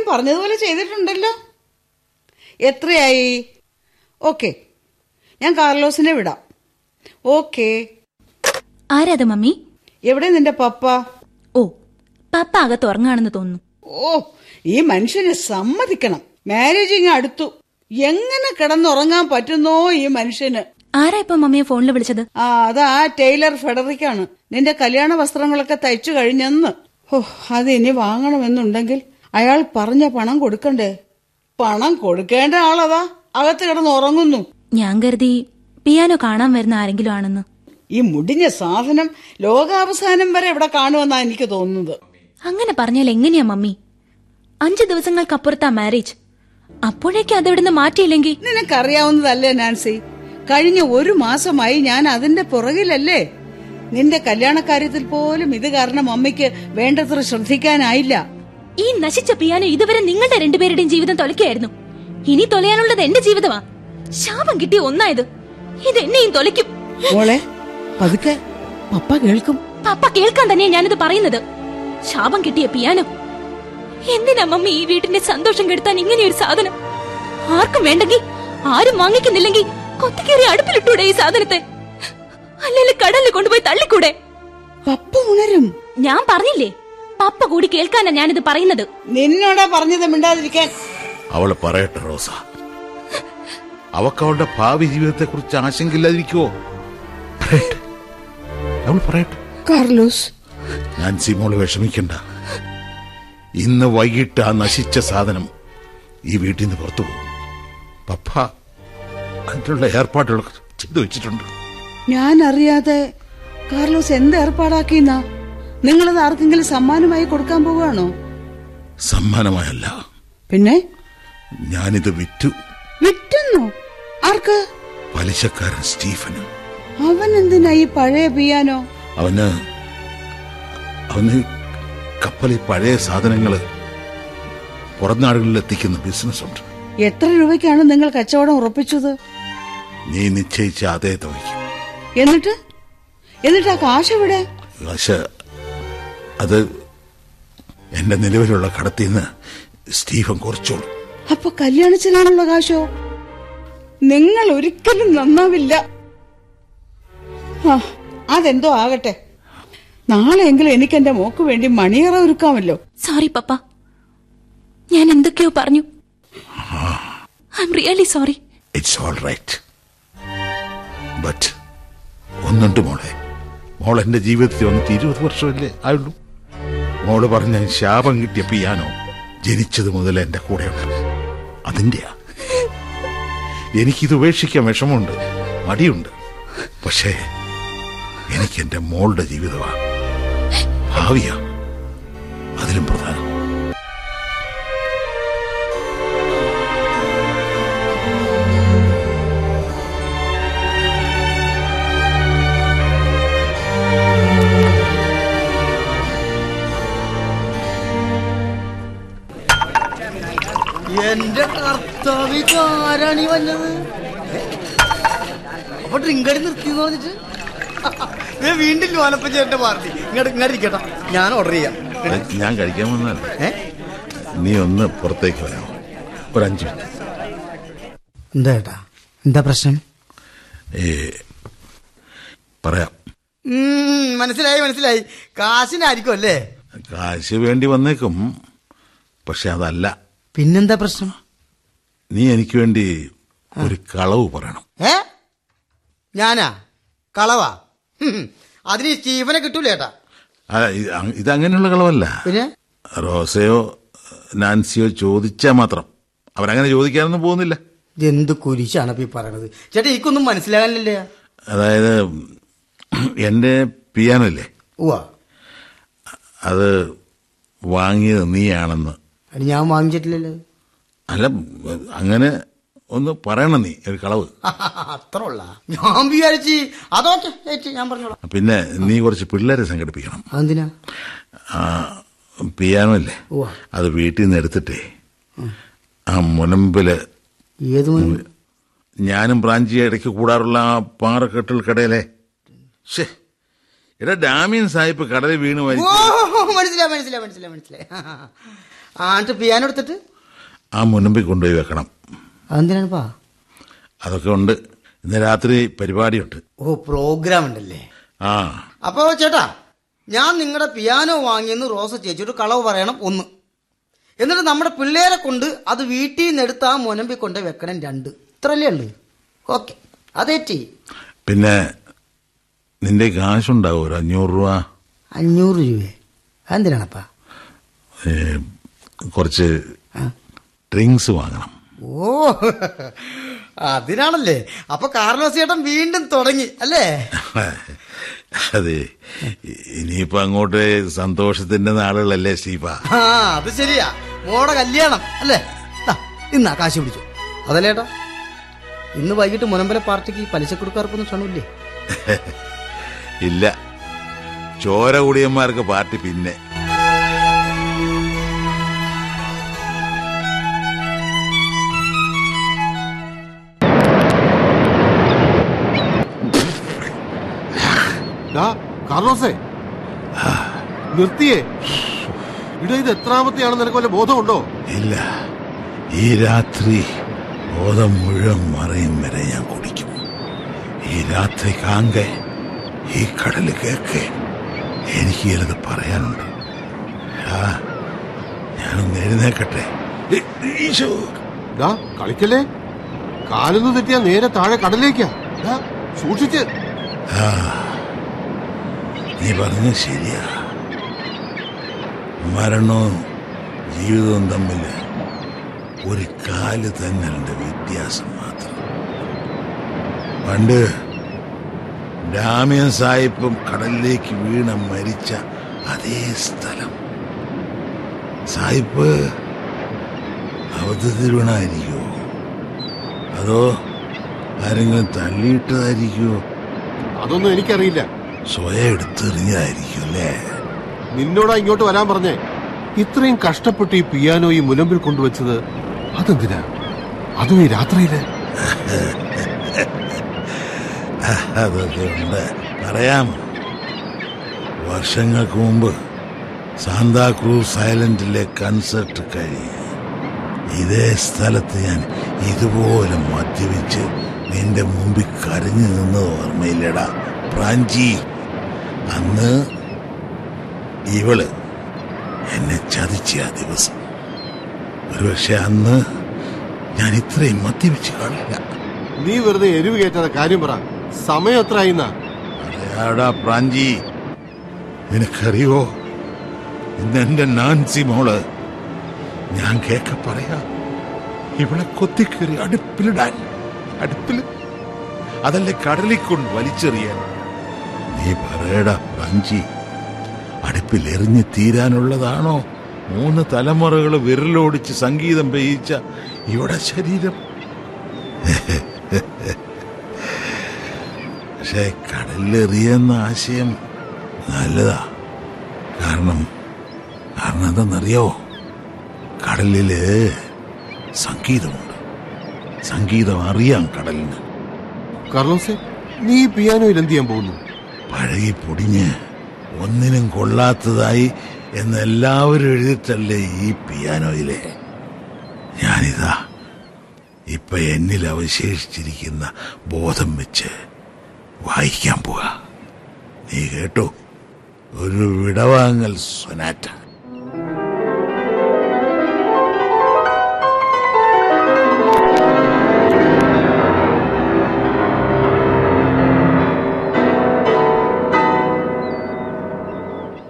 പറഞ്ഞതുപോലെ ചെയ്തിട്ടുണ്ടല്ലോ. എത്രയായി? ഓക്കെ. ഞാൻ കാർലോസിനെ വിടാം. ഓക്കെ. ആരാത് മമ്മി? എവിടെ നിന്റെ പപ്പ? ഓ പപ്പ അകത്ത് ഉറങ്ങാണെന്ന് തോന്നുന്നു. ഓ ഈ മനുഷ്യനെ സമ്മതിക്കണം. മാരേജ് ഇങ്ങ് അടുത്തു. എങ്ങനെ കിടന്നുറങ്ങാൻ പറ്റുന്നോ ഈ മനുഷ്യന്? ആരാ ഇപ്പൊ മമ്മിയെ ഫോണിൽ വിളിച്ചത്? ആ അതാ ടൈലർ ഫെഡറിക്കാണ്. നിന്റെ കല്യാണ വസ്ത്രങ്ങളൊക്കെ തയ്ച്ചു കഴിഞ്ഞെന്ന്. ഓ അത് ഇനി വാങ്ങണമെന്നുണ്ടെങ്കിൽ അയാൾ പറഞ്ഞ പണം കൊടുക്കണ്ടേ? പണം കൊടുക്കേണ്ട ആളതാ. അകത്ത് കിടന്ന് ഉറങ്ങുന്നു. ഞാൻ കരുതി പിയാനോ കാണാൻ വരുന്ന ആരെങ്കിലും ആണെന്ന്. ഈ മുടിഞ്ഞ സാധനം ലോകാവസാനം വരെ ഇവിടെ കാണുമെന്നാ എനിക്ക് തോന്നുന്നത്. അങ്ങനെ പറഞ്ഞാൽ എങ്ങനെയാ മമ്മി? അഞ്ചു ദിവസങ്ങൾക്കപ്പുറത്താ മാരേജ് അപ്പോഴേക്ക് അതെവിടുന്ന് മാറ്റിയില്ലെങ്കിൽ? നിനക്കറിയാവുന്നതല്ലേ നാൻസി. കഴിഞ്ഞ ഒരു മാസമായി ഞാൻ അതിന്റെ പുറകിലല്ലേ? നിന്റെ കല്യാണക്കാര്യത്തിൽ പോലും ഇത് കാരണം അമ്മയ്ക്ക് വേണ്ടത്ര ശ്രദ്ധിക്കാനായില്ല. ഈ നശിച്ച പിയാനോ ഇതുവരെ നിങ്ങളുടെ രണ്ടുപേരുടെയും ജീവിതം തൊലക്കായിരുന്നു ഇനി തൊലയാനുള്ളത് എന്റെ ജീവിതമാ. ശാപം കിട്ടിയ ഒന്നായത്. ഇത് എന്നെയും തൊലയ്ക്കും. മോളെ പതുക്കെ. പപ്പ കേൾക്കും. പപ്പ കേൾക്കാൻ തന്നെയാ ഞാനിത് പറയുന്നത്. ശാപം കിട്ടിയ പിയാനോ. എന്തിനാ മമ്മി ഈ വീടിന്റെ സന്തോഷം കെടുത്താൻ ഇങ്ങനെ ഒരു സാധനം? ആർക്കും വേണ്ടെങ്കിൽ ആരും വാങ്ങിക്കുന്നില്ലെങ്കിൽ കൊത്തിക്കേറി അടുപ്പിലിട്ടൂടെ ഈ സാധനത്തെ. അല്ലെങ്കിൽ കടലിൽ കൊണ്ടുപോയി തള്ളിക്കൂടെ? പപ്പ ഉണരും. ഞാൻ പറഞ്ഞില്ലേ? പപ്പ കൂടി കേൾക്കാനാ ഞാനിത് പറയുന്നത്. നിന്നോടാ പറഞ്ഞത് മിണ്ടാതിരിക്കാൻ. അവൾ പറയട്ടെ റോസ. അവക്ക് അവളുടെ ഭാവി ജീവിതത്തെ കുറിച്ച് ആശങ്കയില്ലാതിരിക്കുവോ? പറയട്ടെ. അവൾ പറയട്ടെ. കാർലോസ്. ഞാൻ സിമോൾ വിഷമിക്കണ്ട. ഇന്ന് വൈകിട്ട് ആ നശിച്ച സാധനം ഈ വീട്ടിൽ നിന്ന് പുറത്തു പോകും. പപ്പ അതിനുള്ള ഏർപ്പാടുകളൊക്കെ ചെയ്തു വെച്ചിട്ടുണ്ട്. ഞാൻ അറിയാതെ കാർലോസ് എന്ത് ഏർപ്പാടാക്കിന്നാ നിങ്ങളത് ആർക്കെങ്കിലും സമ്മാനമായി കൊടുക്കാൻ പോവുകയാണോ? സമ്മാനമായല്ല. പിന്നെ? ഞാനിത് വിറ്റു. വിറ്റുന്നു? ആർക്ക്? പലിശക്കാരൻ സ്റ്റീഫന്. അവൻ എന്തിനാ ഈ പഴയ പിയാനോ? അവന് അവന് കപ്പലിൽ പഴയ സാധനങ്ങൾ പുറം നാടുകളിൽ എത്തിക്കുന്ന ബിസിനസ് ഉണ്ട് എത്ര രൂപയ്ക്കാണ് നിങ്ങൾ കച്ചവടം ഉറപ്പിച്ചത്? നീ നിശ്ചയിച്ച അതേ തുകയ്ക്ക്. എന്നിട്ട്? എന്നിട്ട് ആ കാശ് എവിടെ പക്ഷെ അത് എന്റെ നിലവിലുള്ള കടത്തിൽ നിന്ന് സ്റ്റീഫൻ കുറച്ചോളൂ. അപ്പൊ കല്യാണത്തിനാണുള്ള കാശോ? നിങ്ങൾ ഒരിക്കലും നന്നാവില്ല. ആ, അതെന്തോ ആകട്ടെ. നാളെയെങ്കിലും എനിക്ക് എന്റെ മോക്ക് വേണ്ടി മണിയറ ഒരുക്കാമല്ലോ. സോറി പപ്പ ഞാൻ എന്തൊക്കെയോ പറഞ്ഞു. I am really sorry it's all right but ഒന്നുണ്ട് മോളെ. മോൾ എന്റെ ജീവിതത്തിൽ വന്നിട്ട് ഇരുപത് വർഷമല്ലേ ആയുള്ളൂ. മോൾ പറഞ്ഞ ശാപം കിട്ടിയ പിയാനോ ജനിച്ചത് മുതൽ എന്റെ കൂടെയുണ്ട്. അതിന്റെയാ. എനിക്കിത് ഉപേക്ഷിക്കാൻ വിഷമമുണ്ട് മടിയുണ്ട്. പക്ഷേ എനിക്ക് എന്റെ മോളുടെ ജീവിതമാണ് ഭാവിയാ. അതിലും പ്രധാനം. കർത്താവ് ആരാണ് ഈ വന്നത്? അപ്പൊ ഡ്രിങ്ക് അടി നിർത്തിന്ന് പറഞ്ഞിട്ട്? ദേ വീണ്ടും ലോലപ്പച്ചേട്ടന്റെ പാർട്ടി. ഇങ്ങോട്ട് ഇങ്ങോട്ട് ഇരിക്കട്ടെ. ഞാൻ ഓർഡർ ചെയ്യാം. ഞാൻ കഴിക്കാൻ വന്നല്ല നീ ഒന്ന് പുറത്തേക്ക് വരാം. ഒരു അഞ്ചു മിനിറ്റ്. എന്താ ഏട്ടാ? എന്താ പ്രശ്നം? ഏ പറയാം. മനസ്സിലായി മനസ്സിലായി. കാശിനായിരിക്കും അല്ലേ? കാശ് വേണ്ടി വന്നേക്കും. പക്ഷെ അതല്ല. പിന്നെന്താ പ്രശ്നം? നീ എനിക്ക് വേണ്ടി ഒരു കളവ് പറയണം. ഏ? ഞാനാ? കളവാ? അതിന് സ്റ്റീഫനെ കിട്ടൂല ഏട്ടാ. അങ്ങനെയുള്ള ഇതങ്ങനെയുള്ള കളവല്ല. പിന്നെ? റോസയോ നാൻസിയോ ചോദിച്ചാൽ മാത്രം. അവരങ്ങനെ ചോദിക്കാനൊന്നും പോകുന്നില്ല. എന്ത് കുരിശാണ് ഇപ്പൊ ഈ പറയണത്? ചേട്ടാ എനിക്കൊന്നും മനസ്സിലാകാനില്ലേ അതായത് എന്റെ പിയാനോ ഇല്ലേ? ഉവാ അത് വാങ്ങിയത് നീയാണെന്ന്. ഞാൻ വാങ്ങിച്ചിട്ടില്ലല്ലോ. അല്ല അങ്ങനെ ഒന്ന് പറയണം നീ ഒരു കളവ്. അത്ര ഉള്ള ഞാൻ വിചാരിച്ച് അതൊക്കെ ഞാൻ പറഞ്ഞോളാം. പിന്നെ നീ കുറച്ച് പിള്ളേരെ സംഘടിപ്പിക്കണം. അതെന്തിനാ? ആ, പിയാനോ അല്ലേ അത് വീട്ടിൽ നിന്ന് എടുത്തിട്ടേ. ആ. മുനമ്പിൽ ഏത് ഞാനും ബ്രാഞ്ചി ഇടയ്ക്ക് കൂടാറുള്ള ആ പാറക്കെട്ടിൽ കടയിലെ. ഷേ എടാ ഡാമിയൻ സാഹിബ് കടലിൽ വീണ് മനസ്സിലായി മനസ്സിലായി മനസ്സിലായി മനസ്സിലായി. ആ എന്നിട്ട് പിയാനോ എടുത്തിട്ട്? ആ മുനമ്പിൽ കൊണ്ടുപോയി വെക്കണം. അതെന്തിനാണിപ്പാ? അതൊക്കെ ഉണ്ട്. ഇന്ന് രാത്രി പരിപാടിയുണ്ട്. ഓ പ്രോഗ്രാം ഉണ്ടല്ലേ ആ. അപ്പോ ചേട്ടാ ഞാൻ നിങ്ങളുടെ പിയാനോ വാങ്ങിയെന്ന് റോസ ചേച്ചിയോട് കളവ് പറയണം ഒന്ന്. എന്നിട്ട് നമ്മുടെ പിള്ളേരെ കൊണ്ട് അത് വീട്ടിൽ നിന്ന് എടുത്ത് ആ മുനമ്പിൽ കൊണ്ട് വെക്കണം രണ്ട്. ഇത്രല്ലേ ഉള്ളു? ഓക്കെ. അതേറ്റി പിന്നെ നിന്റെ കാശുണ്ടാവും? ഒരു അഞ്ഞൂറ് രൂപ? അഞ്ഞൂറ് രൂപ അതെന്തിനാണപ്പാ? കുറച്ച് ഡ്രിങ്ക്സ് വാങ്ങണം. ഓ അതിനാണല്ലേ. അപ്പൊ കാർലോസ് ചേട്ടൻ വീണ്ടും തുടങ്ങി അല്ലേ? അതെ. ഇനിയിപ്പോ അങ്ങോട്ട് സന്തോഷത്തിന്റെ നാളുകളല്ലേ സ്റ്റീഫ ആ അത് ശരിയാ. മോടെ കല്യാണം അല്ലേ? ഇന്ന് ഇന്നാ കാശ് പിടിച്ചു. അതല്ലേ ഏട്ടാ? ഇന്ന് വൈകിട്ട് മുനമ്പല പാർട്ടിക്ക് പലിശ കൊടുക്കാർക്കൊന്നും ക്ഷണമില്ലേ? ഇല്ല. ചോര കുടിയന്മാർക്ക് പാർട്ടി പിന്നെ. കാർലോസേ. നിർത്തിയേ. ഇട ഇത് എത്രാമത്തെയാണെന്ന് നിനക്ക് വല്ല ബോധമുണ്ടോ? ഇല്ല. ഈ രാത്രി ബോധം മുഴുവൻ മറയും വരെ ഞാൻ കുടിക്കും. ഈ രാത്രി കാങ്ക ഈ കടൽ കേക്ക് എനിക്ക് ചിലത് പറയാനുണ്ട്. ആ ഞാനൊന്ന് എഴുന്നേക്കട്ടെ കളിക്കല്ലേ? കാലൊന്ന് തെറ്റിയാ നേരെ താഴെ കടലേക്കാ സൂക്ഷിച്ച്. ആ നീ പറഞ്ഞ ശരിയാ. മരണവും ജീവിതവും തമ്മിൽ ഒരു കാൽ തന്നലിന്റെ വ്യത്യാസം മാത്രം. പണ്ട് ഡാമിയൻ സായിപ്പും കടലിലേക്ക് വീണ മരിച്ച അതേ സ്ഥലം. സായിപ്പ് അബദ്ധത്തിൽ വീണായിരിക്കുമോ അതോ ആരെങ്കിലും തള്ളിയിട്ടതായിരിക്കുമോ അതൊന്നും എനിക്കറിയില്ല. സ്വയം എടുത്തെറിഞ്ഞായിരിക്കും അല്ലേ? നിന്നോടാ ഇങ്ങോട്ട് വരാൻ പറഞ്ഞേ. ഇത്രയും കഷ്ടപ്പെട്ട് ഈ പിയാനോ ഈ മുലമ്പിൽ കൊണ്ടുവച്ചത് അതെന്തിനാ? അതും ഈ രാത്രിയിൽ? അതൊക്കെ ഉണ്ട്. പറയാം. വർഷങ്ങൾക്ക് മുമ്പ് സാന്താക്രൂസ് ഐലൻഡിലെ കൺസെർട്ട് കഴിഞ്ഞ് ഇതേ സ്ഥലത്ത് ഞാൻ ഇതുപോലെ മദ്യപിച്ച് നിന്റെ മുമ്പിൽ കരഞ്ഞു നിന്നത് ഓർമ്മയില്ലടാ. പ്രാഞ്ചി അന്ന് ഇവൾ എന്നെ ചതിച്ച ആ ദിവസം. ഒരുപക്ഷെ അന്ന് ഞാൻ ഇത്രയും മദ്യപിച്ച് കാണില്ല നീ വെറുതെ എരിവ് കയറ്റാതെ കാര്യം പറ. സമയം എത്ര പറയാടാ പ്രാഞ്ചി. നിനക്കറിയോ? ഇന്ന് എന്റെ നാൻസി മോൾ ഞാൻ കേക്ക പറയാ. ഇവളെ കൊത്തിക്കേറി അടുപ്പിലിടാൻ. അടുപ്പിൽ അതല്ലേ കടലിൽ കൊണ്ട് വലിച്ചെറിയാൻ. നീ പറയടാ പഞ്ചി. അടുപ്പിൽ എറിഞ്ഞു തീരാനുള്ളതാണോ? മൂന്ന് തലമുറകൾ വിരലോടിച്ച് സംഗീതം പെയ്യിച്ച ഇവിടെ ശരീരം. പക്ഷെ കടലിലെറിയെന്ന ആശയം നല്ലതാ. കാരണം കാരണം എന്തെന്നറിയോ കടലിൽ സംഗീതമുണ്ട്. സംഗീതം അറിയാം കടലിന്. കാർലോസെ നീ പിയാനോയിൽ എന്ത് ചെയ്യാൻ പോകുന്നു? പഴകി പൊടിഞ്ഞ് ഒന്നിനും കൊള്ളാത്തതായി എന്ന് എല്ലാവരും എഴുതിയിട്ടല്ലേ ഈ പിയാനോയിലെ? ഞാനിതാ ഇപ്പൊ എന്നിൽ അവശേഷിച്ചിരിക്കുന്ന ബോധം വെച്ച് വായിക്കാൻ പോവാ. നീ കേട്ടോ? ഒരു വിടവാങ്ങൽ സൊനാറ്റ.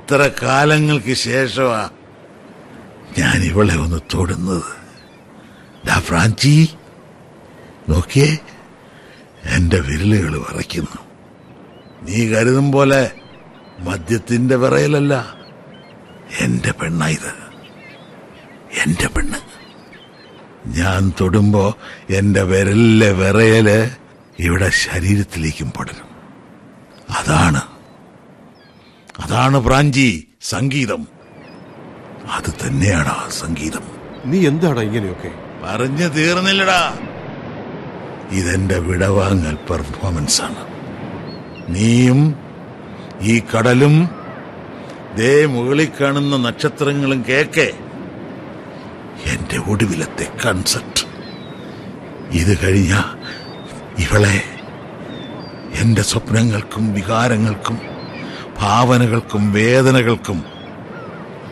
ഇത്ര കാലങ്ങൾക്ക് ശേഷമാ ഞാൻ ഇവളെ ഒന്ന് തൊടുന്നത്? ഡാ ഫ്രാഞ്ചി നോക്കിയേ എന്റെ വിരലുകൾ വിറയ്ക്കുന്നു. നീ കരുതും പോലെ മദ്യത്തിന്റെ വിറയലല്ല എന്റെ പെണ്ണായത്. എന്റെ പെണ്ണ്. ഞാൻ തൊടുമ്പോ എന്റെ വിരലിലെ വിറയൽ ഇവിടെ ശരീരത്തിലേക്കും പടരും. അതാണ് അതാണ് പ്രാഞ്ചി സംഗീതം. അത് തന്നെയാണ് ആ സംഗീതം. നീ എന്താടാ ഇങ്ങനെയൊക്കെ? പറഞ്ഞു തീർന്നില്ലടാ. ഇതെന്റെ വിടവാങ്ങൽ പെർഫോമൻസ് ആണ് നീയും ഈ കടലും ദേ മുകളിൽ കാണുന്ന നക്ഷത്രങ്ങളും കേക്കെ. എന്റെ ഒടുവിലത്തെ കൺസെപ്റ്റ്. ഇത് കഴിഞ്ഞ ഇവളെ എന്റെ സ്വപ്നങ്ങൾക്കും വികാരങ്ങൾക്കും ഭാവനകൾക്കും വേദനകൾക്കും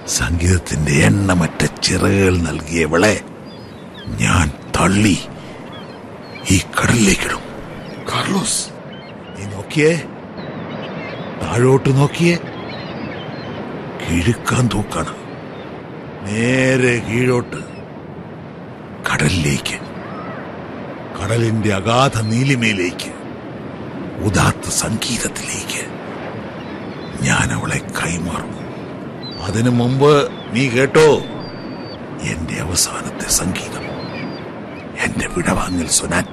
സംഗീതത്തിന്റെ എണ്ണമറ്റ ചിറകുകൾ നൽകിയവളെ ഞാൻ തള്ളി ഈ കടലിലേക്കിടും. കാർലോസ് നീ നോക്കിയേ? താഴോട്ട് നോക്കിയേ? കിഴുക്കാൻ തൂക്കാണ്. നേരെ കീഴോട്ട്. കടലിലേക്ക്. കടലിന്റെ അഗാധ നീലിമയിലേക്ക്. ഉദാത്ത സംഗീതത്തിലേക്ക്. ഞാൻ അവളെ കൈമാറും. അതിനു മുമ്പ് നീ കേട്ടോ? എന്റെ അവസാനത്തെ സംഗീതം. എന്റെ വിടവാങ്ങൽ സൊനാറ്റ.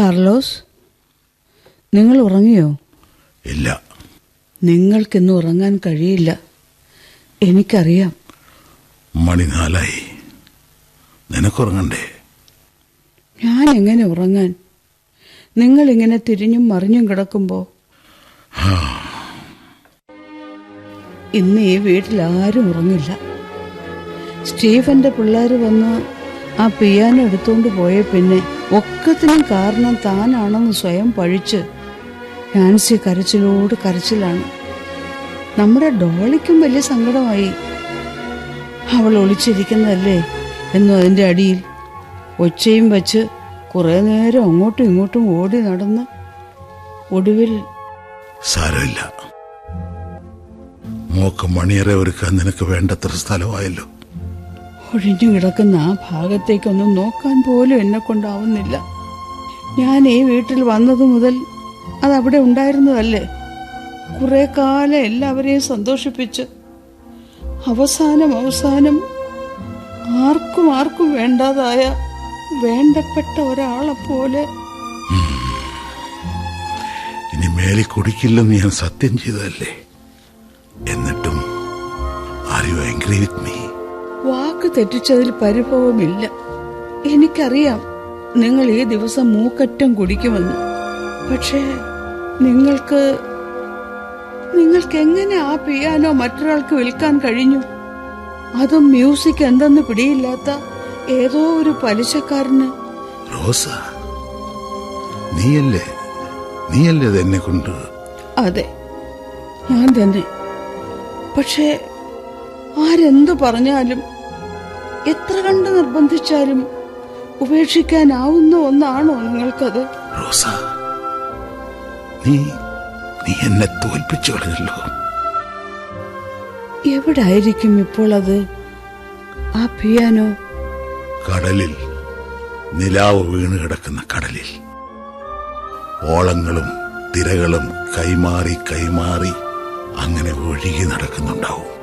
കാർലോസ് നിങ്ങൾ ഉറങ്ങിയോ? ഇല്ല. നിങ്ങൾക്കിന്ന് ഉറങ്ങാൻ കഴിയില്ല. എനിക്കറിയാം. മണി നാലായി നിനക്കുറങ്ങണ്ടേ? ഞാൻ എങ്ങനെ ഉറങ്ങാൻ? നിങ്ങൾ ഇങ്ങനെ തിരിഞ്ഞും മറിഞ്ഞും കിടക്കുമ്പോ? ഇന്ന് ഈ വീട്ടിൽ ആരും ഉറങ്ങില്ല. സ്റ്റീഫന്റെ പിള്ളേർ വന്ന് ആ പിയാനോ എടുത്തുകൊണ്ട് പോയ പിന്നെ ഒക്കത്തിനും കാരണം താനാണെന്ന് സ്വയം പഴിച്ച് നാൻസി കരച്ചിലോട് കരച്ചിലാണ്. നമ്മുടെ ഡോളിക്കും വലിയ സങ്കടമായി. അവൾ ഒളിച്ചിരിക്കുന്നതല്ലേ എന്നും അതിന്റെ അടിയിൽ ഒച്ചയും വച്ച് കുറേ നേരം അങ്ങോട്ടും ഇങ്ങോട്ടും ഓടി നടന്ന് ഒടുവിൽ സാരമില്ല. മോക്ക് മണിയറെ ഒരുക്കാൻ നിനക്ക് വേണ്ടത്ര സ്ഥലമായല്ലോ. ഒഴിഞ്ഞു കിടക്കുന്ന ആ ഭാഗത്തേക്കൊന്നും നോക്കാൻ പോലും എന്നെ കൊണ്ടാവുന്നില്ല. ഞാൻ ഈ വീട്ടിൽ വന്നത് മുതൽ അതവിടെ ഉണ്ടായിരുന്നതല്ലേ? കുറെ കാലം എല്ലാവരെയും സന്തോഷിപ്പിച്ച് അവസാനം അവസാനം ആർക്കും ആർക്കും വേണ്ടാതായ വേണ്ടപ്പെട്ട ഒരാളെ പോലെ. ഇനി മേലെ കുടിക്കില്ലെന്ന് ഞാൻ സത്യം ചെയ്തതല്ലേ? എന്നിട്ടും are you angry with me? വാക്ക് തെറ്റിച്ചതിൽ പരിഭവമില്ല. എനിക്കറിയാം നിങ്ങൾ ഈ ദിവസം മൂക്കറ്റം കുടിക്കുമെന്ന്. പക്ഷേ നിങ്ങൾക്ക് നിങ്ങൾക്ക് എങ്ങനെ ആ പിയാനോ മറ്റൊരാൾക്ക് വിൽക്കാൻ കഴിഞ്ഞു? അതും മ്യൂസിക് എന്തെന്ന് പിടിയില്ലാത്ത ഏതോ ഒരു പലിശക്കാരന്. റോസ നീയല്ലേ നീയല്ലേ എന്നെ കൊണ്ട്? അതെ ഞാൻ തന്നെ. പക്ഷേ ആരെന്തു പറഞ്ഞാലും എത്ര കണ്ട് നിർബന്ധിച്ചാലും ഉപേക്ഷിക്കാനാവുന്ന ഒന്നാണോ നിങ്ങൾക്കത്? റോസ നീ നീ എന്നെ തോൽപ്പിച്ചു കളഞ്ഞല്ലോ എവിടായിരിക്കും ഇപ്പോൾ അത്? ആ പിയാനോ? കടലിൽ നിലാവ് വീണ് കിടക്കുന്ന കടലിൽ. ഓളങ്ങളും തിരകളും കൈമാറി കൈമാറി അങ്ങനെ ഒഴുകി നടക്കുന്നുണ്ടാവും.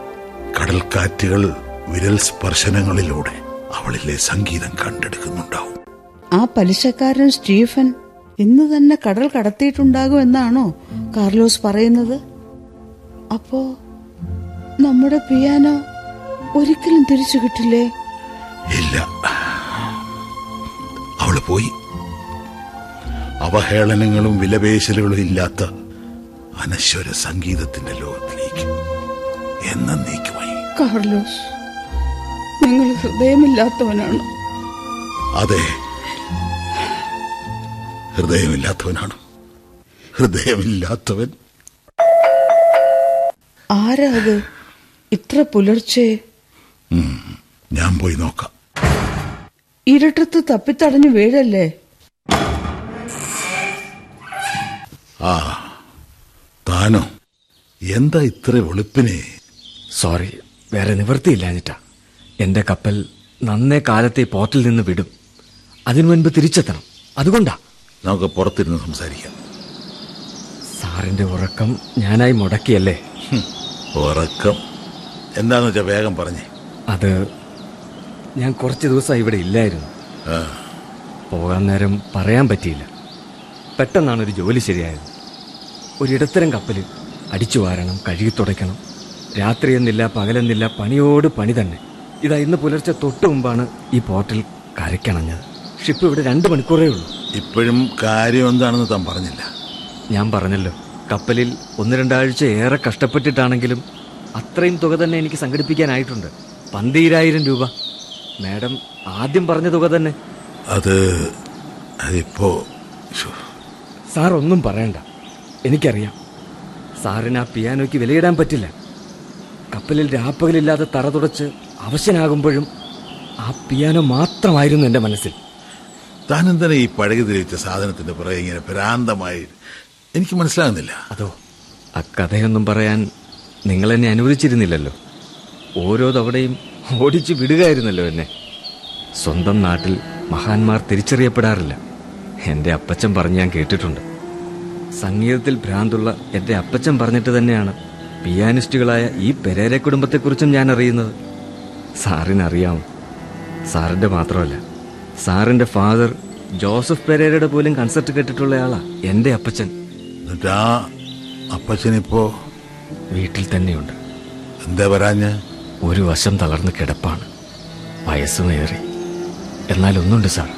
കടൽക്കാറ്റുകൾ വിരൽ സ്പർശനങ്ങളിലൂടെ അവളിലെ സംഗീതം കണ്ടെടുക്കുന്നുണ്ടാവും. ആ പലിശക്കാരൻ സ്റ്റീഫൻ ഇന്ന് തന്നെ കടൽ കടത്തിയിട്ടുണ്ടാകും എന്നാണോ കാർലോസ് പറയുന്നത്? അപ്പോ നമ്മുടെ പിയാനോ ഒരിക്കലും തിരിച്ചു കിട്ടില്ലേ? ഇല്ല. അവൾ പോയി. അവഹേളനങ്ങളും വിലപേശലുകളും ഇല്ലാത്ത അനശ്വര സംഗീതത്തിന്റെ ലോകത്തിലേക്ക് എന്നേക്കുമായി കാർലോസ് നിങ്ങൾ ഹൃദയമില്ലാത്തവനാണ്? അതെ. ഹൃദയമില്ലാത്തവനാണ്. ഹൃദയമില്ലാത്തവൻ. ആരാ അത്? ഇത്ര പുലർച്ചെ? ഞാൻ പോയി നോക്കാം. ഇരുട്ടത്ത് തപ്പിത്തടഞ്ഞു വീഴല്ലേ? ആ താനോ എന്താ ഇത്ര വെളുപ്പിനെ? സോറി വേറെ നിവൃത്തിയില്ലാഞ്ഞിട്ടാ. എന്റെ കപ്പൽ നന്നേ കാലത്തെ പോർട്ടിൽ നിന്ന് വിടും. അതിനു മുൻപ് തിരിച്ചെത്തണം. അതുകൊണ്ടാ. നമുക്ക് പുറത്തിരുന്ന് സംസാരിക്കാം. സാറിന്റെ ഉറക്കം ഞാനായി മുടക്കിയല്ലേ? ഉറക്കം. എന്താന്ന് വെച്ചാ വേഗം പറഞ്ഞേ. അത് ഞാൻ കുറച്ച് ദിവസം ഇവിടെ ഇല്ലായിരുന്നു. പോകാൻ നേരം പറയാൻ പറ്റിയില്ല. പെട്ടെന്നാണ് ഒരു ജോലി ശരിയായത്. ഒരിടത്തരം കപ്പലിൽ അടിച്ചു വാരണം കഴുകി തുടയ്ക്കണം രാത്രിയെന്നില്ല പകലെന്നില്ല പണിയോട് പണി തന്നെ. ഇതാ ഇന്ന് പുലർച്ചെ തൊട്ട് മുമ്പാണ് ഈ പോർട്ടിൽ കരയ്ക്കണഞ്ഞത്. ഷിപ്പ് ഇവിടെ രണ്ട് മണിക്കൂറേ ഉള്ളൂ. ഇപ്പോഴും കാര്യം എന്താണെന്ന് താൻ പറഞ്ഞില്ല. ഞാൻ പറഞ്ഞല്ലോ കപ്പലിൽ ഒന്ന് രണ്ടാഴ്ച ഏറെ കഷ്ടപ്പെട്ടിട്ടാണെങ്കിലും അത്രയും തുക തന്നെ എനിക്ക് സംഘടിപ്പിക്കാനായിട്ടുണ്ട്. പന്തീരായിരം രൂപ. മാഡം ആദ്യം പറഞ്ഞ തുക തന്നെ. അത് അതിപ്പോ സാർ ഒന്നും പറയണ്ട. എനിക്കറിയാം. സാറിന് ആ പിയാനോയ്ക്ക് വിലയിടാൻ പറ്റില്ല. കപ്പലിൽ രാപ്പകലില്ലാതെ തറ തുടച്ച് അവശനാകുമ്പോഴും ആ പിയാനോ മാത്രമായിരുന്നു എന്റെ മനസ്സിൽ. താൻ എന്തിനാ ഈ പഴകി സാധനത്തിന്റെ സാധനത്തിന്റെ പുറകെ ഇങ്ങനെ ഭ്രാന്തമായി? എനിക്ക് മനസ്സിലാകുന്നില്ല. അതോ ആ കഥയൊന്നും പറയാൻ നിങ്ങൾ എന്നെ അനുവദിച്ചിരുന്നില്ലല്ലോ. ഓരോ തവണയും ഓടിച്ചു വിടുകയായിരുന്നല്ലോ എന്നെ. സ്വന്തം നാട്ടിൽ മഹാന്മാർ തിരിച്ചറിയപ്പെടാറില്ല. എന്റെ അപ്പച്ചൻ പറഞ്ഞ് ഞാൻ കേട്ടിട്ടുണ്ട്. സംഗീതത്തിൽ ഭ്രാന്തുള്ള എന്റെ അപ്പച്ചൻ പറഞ്ഞിട്ട് തന്നെയാണ് പിയാനിസ്റ്റുകളായ ഈ പെരേര കുടുംബത്തെക്കുറിച്ചും ഞാൻ അറിയുന്നത് സാറിനറിയാം. സാറിന്റെ മാത്രമല്ല സാറിന്റെ ഫാദർ ജോസഫ് പെരേരയുടെ പോലും കൺസെർട്ട് കേട്ടിട്ടുള്ളയാളാ എന്റെ അപ്പച്ചൻ. എന്നിട്ട് ആ അപ്പച്ചനിപ്പോ? വീട്ടിൽ തന്നെയുണ്ട്. എന്താ പറഞ്ഞ ഒരു വശം തളർന്ന് കിടപ്പാണ്. വയസ്സുമേറി എന്നാൽ ഒന്നുണ്ട് സാർ.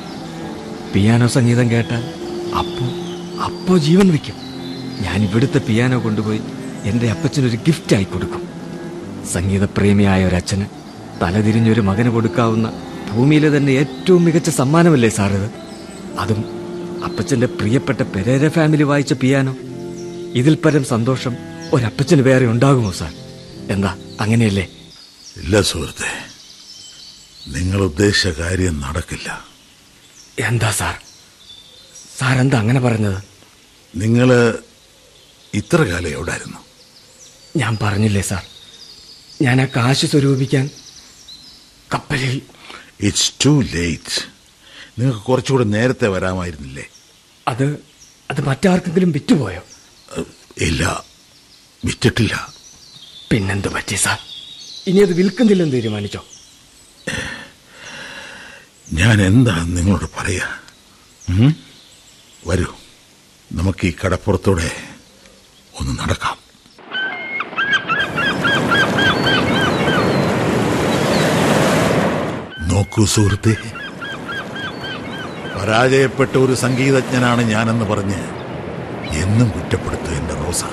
പിയാനോ സംഗീതം കേട്ടാൽ അപ്പോ അപ്പോ ജീവൻ വയ്ക്കും. ഞാൻ ഇവിടുത്തെ പിയാനോ കൊണ്ടുപോയി എന്റെ അപ്പച്ചനൊരു ഗിഫ്റ്റായി കൊടുക്കും. സംഗീതപ്രേമിയായ ഒരു ഒരച്ഛന് തലതിരിഞ്ഞൊരു മകന് കൊടുക്കാവുന്ന ഭൂമിയിലെ തന്നെ ഏറ്റവും മികച്ച സമ്മാനമല്ലേ സാർ ഇത്? അതും അപ്പച്ചന്റെ പ്രിയപ്പെട്ട പെരേര ഫാമിലി വായിച്ച പിയാനോ ഇതിൽ പരം സന്തോഷം ഒരപ്പച്ചന് വേറെ ഉണ്ടാകുമോ സാർ? എന്താ അങ്ങനെയല്ലേ? ഇല്ല സുഹൃത്തെ. നിങ്ങൾ ഉദ്ദേശിച്ച കാര്യം നടക്കില്ല. എന്താ സാർ? സാർ എന്താ അങ്ങനെ പറഞ്ഞത്? നിങ്ങൾ ഇത്ര കാലം എവിടായിരുന്നു? ഞാൻ പറഞ്ഞില്ലേ സാർ? ഞാൻ ആ കാശ് സ്വരൂപിക്കാൻ കപ്പലിൽ ഇറ്റ്സ് ടു ലേറ്റ് നിങ്ങൾക്ക് കുറച്ചുകൂടെ നേരത്തെ വരാമായിരുന്നില്ലേ? അത് അത് മറ്റാർക്കെങ്കിലും വിറ്റുപോയോ? ഇല്ല. വിറ്റിട്ടില്ല. പിന്നെന്ത് പറ്റി സാർ? ഇനി അത് വിൽക്കുന്നില്ലെന്ന് തീരുമാനിച്ചോ? ഞാൻ എന്താ നിങ്ങളോട് പറയാ? വരൂ. നമുക്ക് ഈ കടപ്പുറത്തോടെ ഒന്ന് നടക്കാം. നോക്കൂ സുഹൃത്തെ. പരാജയപ്പെട്ട ഒരു സംഗീതജ്ഞനാണ് ഞാനെന്ന് പറഞ്ഞ് എന്നും കുറ്റപ്പെടുത്തു എന്റെ റോസ.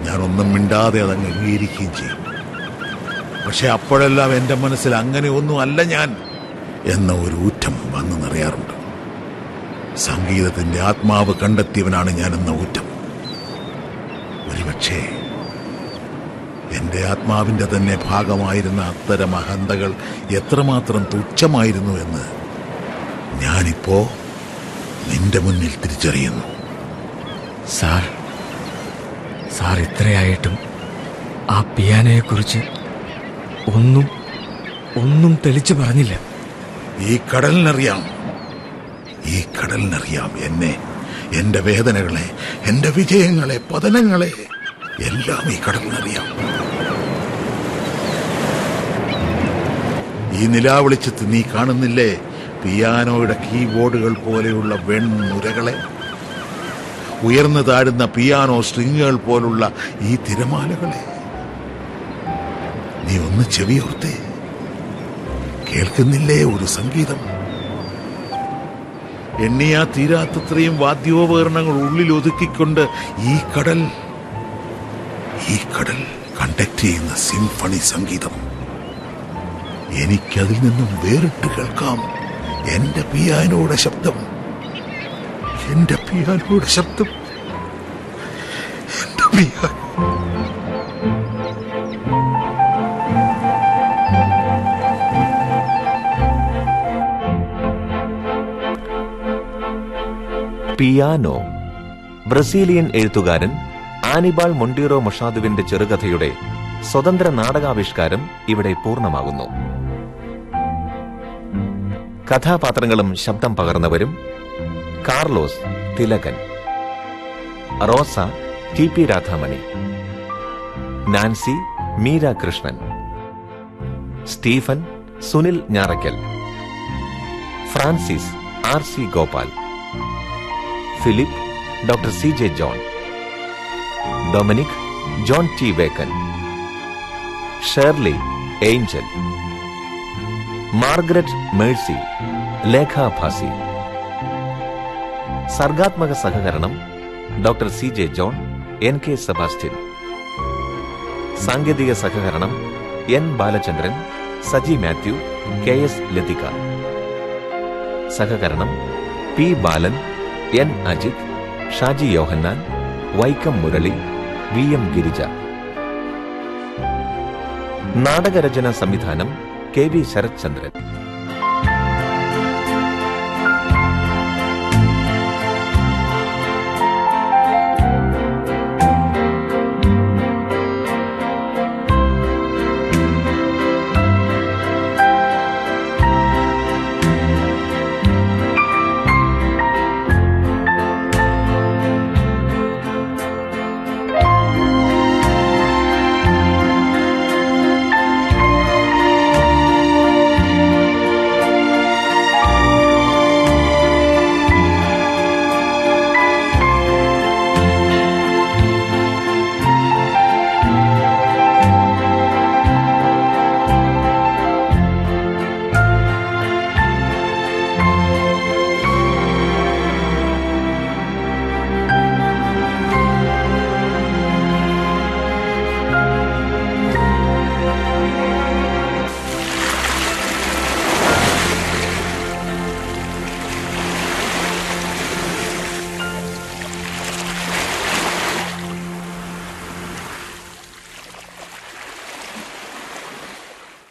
ഞാനൊന്നും മിണ്ടാതെ അതങ്ങ് അംഗീകരിക്കുകയും ചെയ്യും. പക്ഷെ അപ്പോഴെല്ലാം എന്റെ മനസ്സിൽ അങ്ങനെ ഒന്നും അല്ല ഞാൻ എന്ന ഒരു ഊറ്റം വന്നു നിറയാറുണ്ട്. സംഗീതത്തിന്റെ ആത്മാവ് കണ്ടെത്തിയവനാണ് ഞാൻ എന്ന ഊറ്റം. ഒരുപക്ഷേ എന്റെ ആത്മാവിന്റെ തന്നെ ഭാഗമായിരുന്ന അത്തരം അഹന്തകൾ എത്രമാത്രം തുച്ഛമായിരുന്നു എന്ന് ഞാനിപ്പോ നിന്റെ മുന്നിൽ തിരിച്ചറിയുന്നു. സാർ സാർ ഇത്രയായിട്ടും ആ പിയാനയെക്കുറിച്ച് ഒന്നും ഒന്നും തെളിച്ചു പറഞ്ഞില്ല. ഈ കടലിനറിയാം. ഈ കടലിനറിയാം എന്നെ എന്റെ വേദനകളെ എന്റെ വിജയങ്ങളെ പതനങ്ങളെ. എല്ലാം ഈ കടലിനറിയാം ഈ നിലാവിളിച്ചത്ത് നീ കാണുന്നില്ലേ? പിയാനോയുടെ കീബോർഡുകൾ പോലെയുള്ള വെൺമുരകളെ? ഉയർന്നു താഴുന്ന പിയാനോ സ്ട്രിങ്ങുകൾ പോലുള്ള ഈ തിരമാലകളെ? നീ ഒന്ന് ചെവിയോർത്തേ കേൾക്കുന്നില്ലേ ഒരു സംഗീതം? എണ്ണിയാ തീരാത്തത്രയും വാദ്യോപകരണങ്ങൾ ഉള്ളിൽ ഒതുക്കിക്കൊണ്ട് ഈ കടൽ ഈ കടൽ കണ്ടക്ട് ചെയ്യുന്ന സിംഫണി സംഗീതം. എനിക്കതിൽ നിന്നും വേറിട്ട് കേൾക്കാം. എന്റെ പിയാനോയുടെ ശബ്ദം. എന്റെ പിയാനോയുടെ ശബ്ദം. എന്റെ പിയാനോ പിയാനോ ബ്രസീലിയൻ എഴുത്തുകാരൻ ആനിബാൾ മൊണ്ടീറോ മൊഷാദുവിന്റെ ചെറുകഥയുടെ സ്വതന്ത്ര നാടകാവിഷ്കാരം ഇവിടെ പൂർണമാകുന്നു. കഥാപാത്രങ്ങളും ശബ്ദം പകർന്നവരും Carlos Thilakan Rosa T P Radhamani Nancy Meera Krishnan Stephen Sunil Njarakkal Francis R C Gopal Philip doctor C J John Dominic John T Vakkan Shirley Angel Margaret Mercy Lekha Bhasi സർഗാത്മക സഹകരണം doctor C J John N K Sebastian സാങ്കേതിക സഹകരണം N Balachandran Saji Mathew K S Lathika സഹകരണം P Balan N Ajith Shaji Yohannan Vaikom Murali V M Girija. നാടകരചന സംവിധാനം K V Sarathchandran.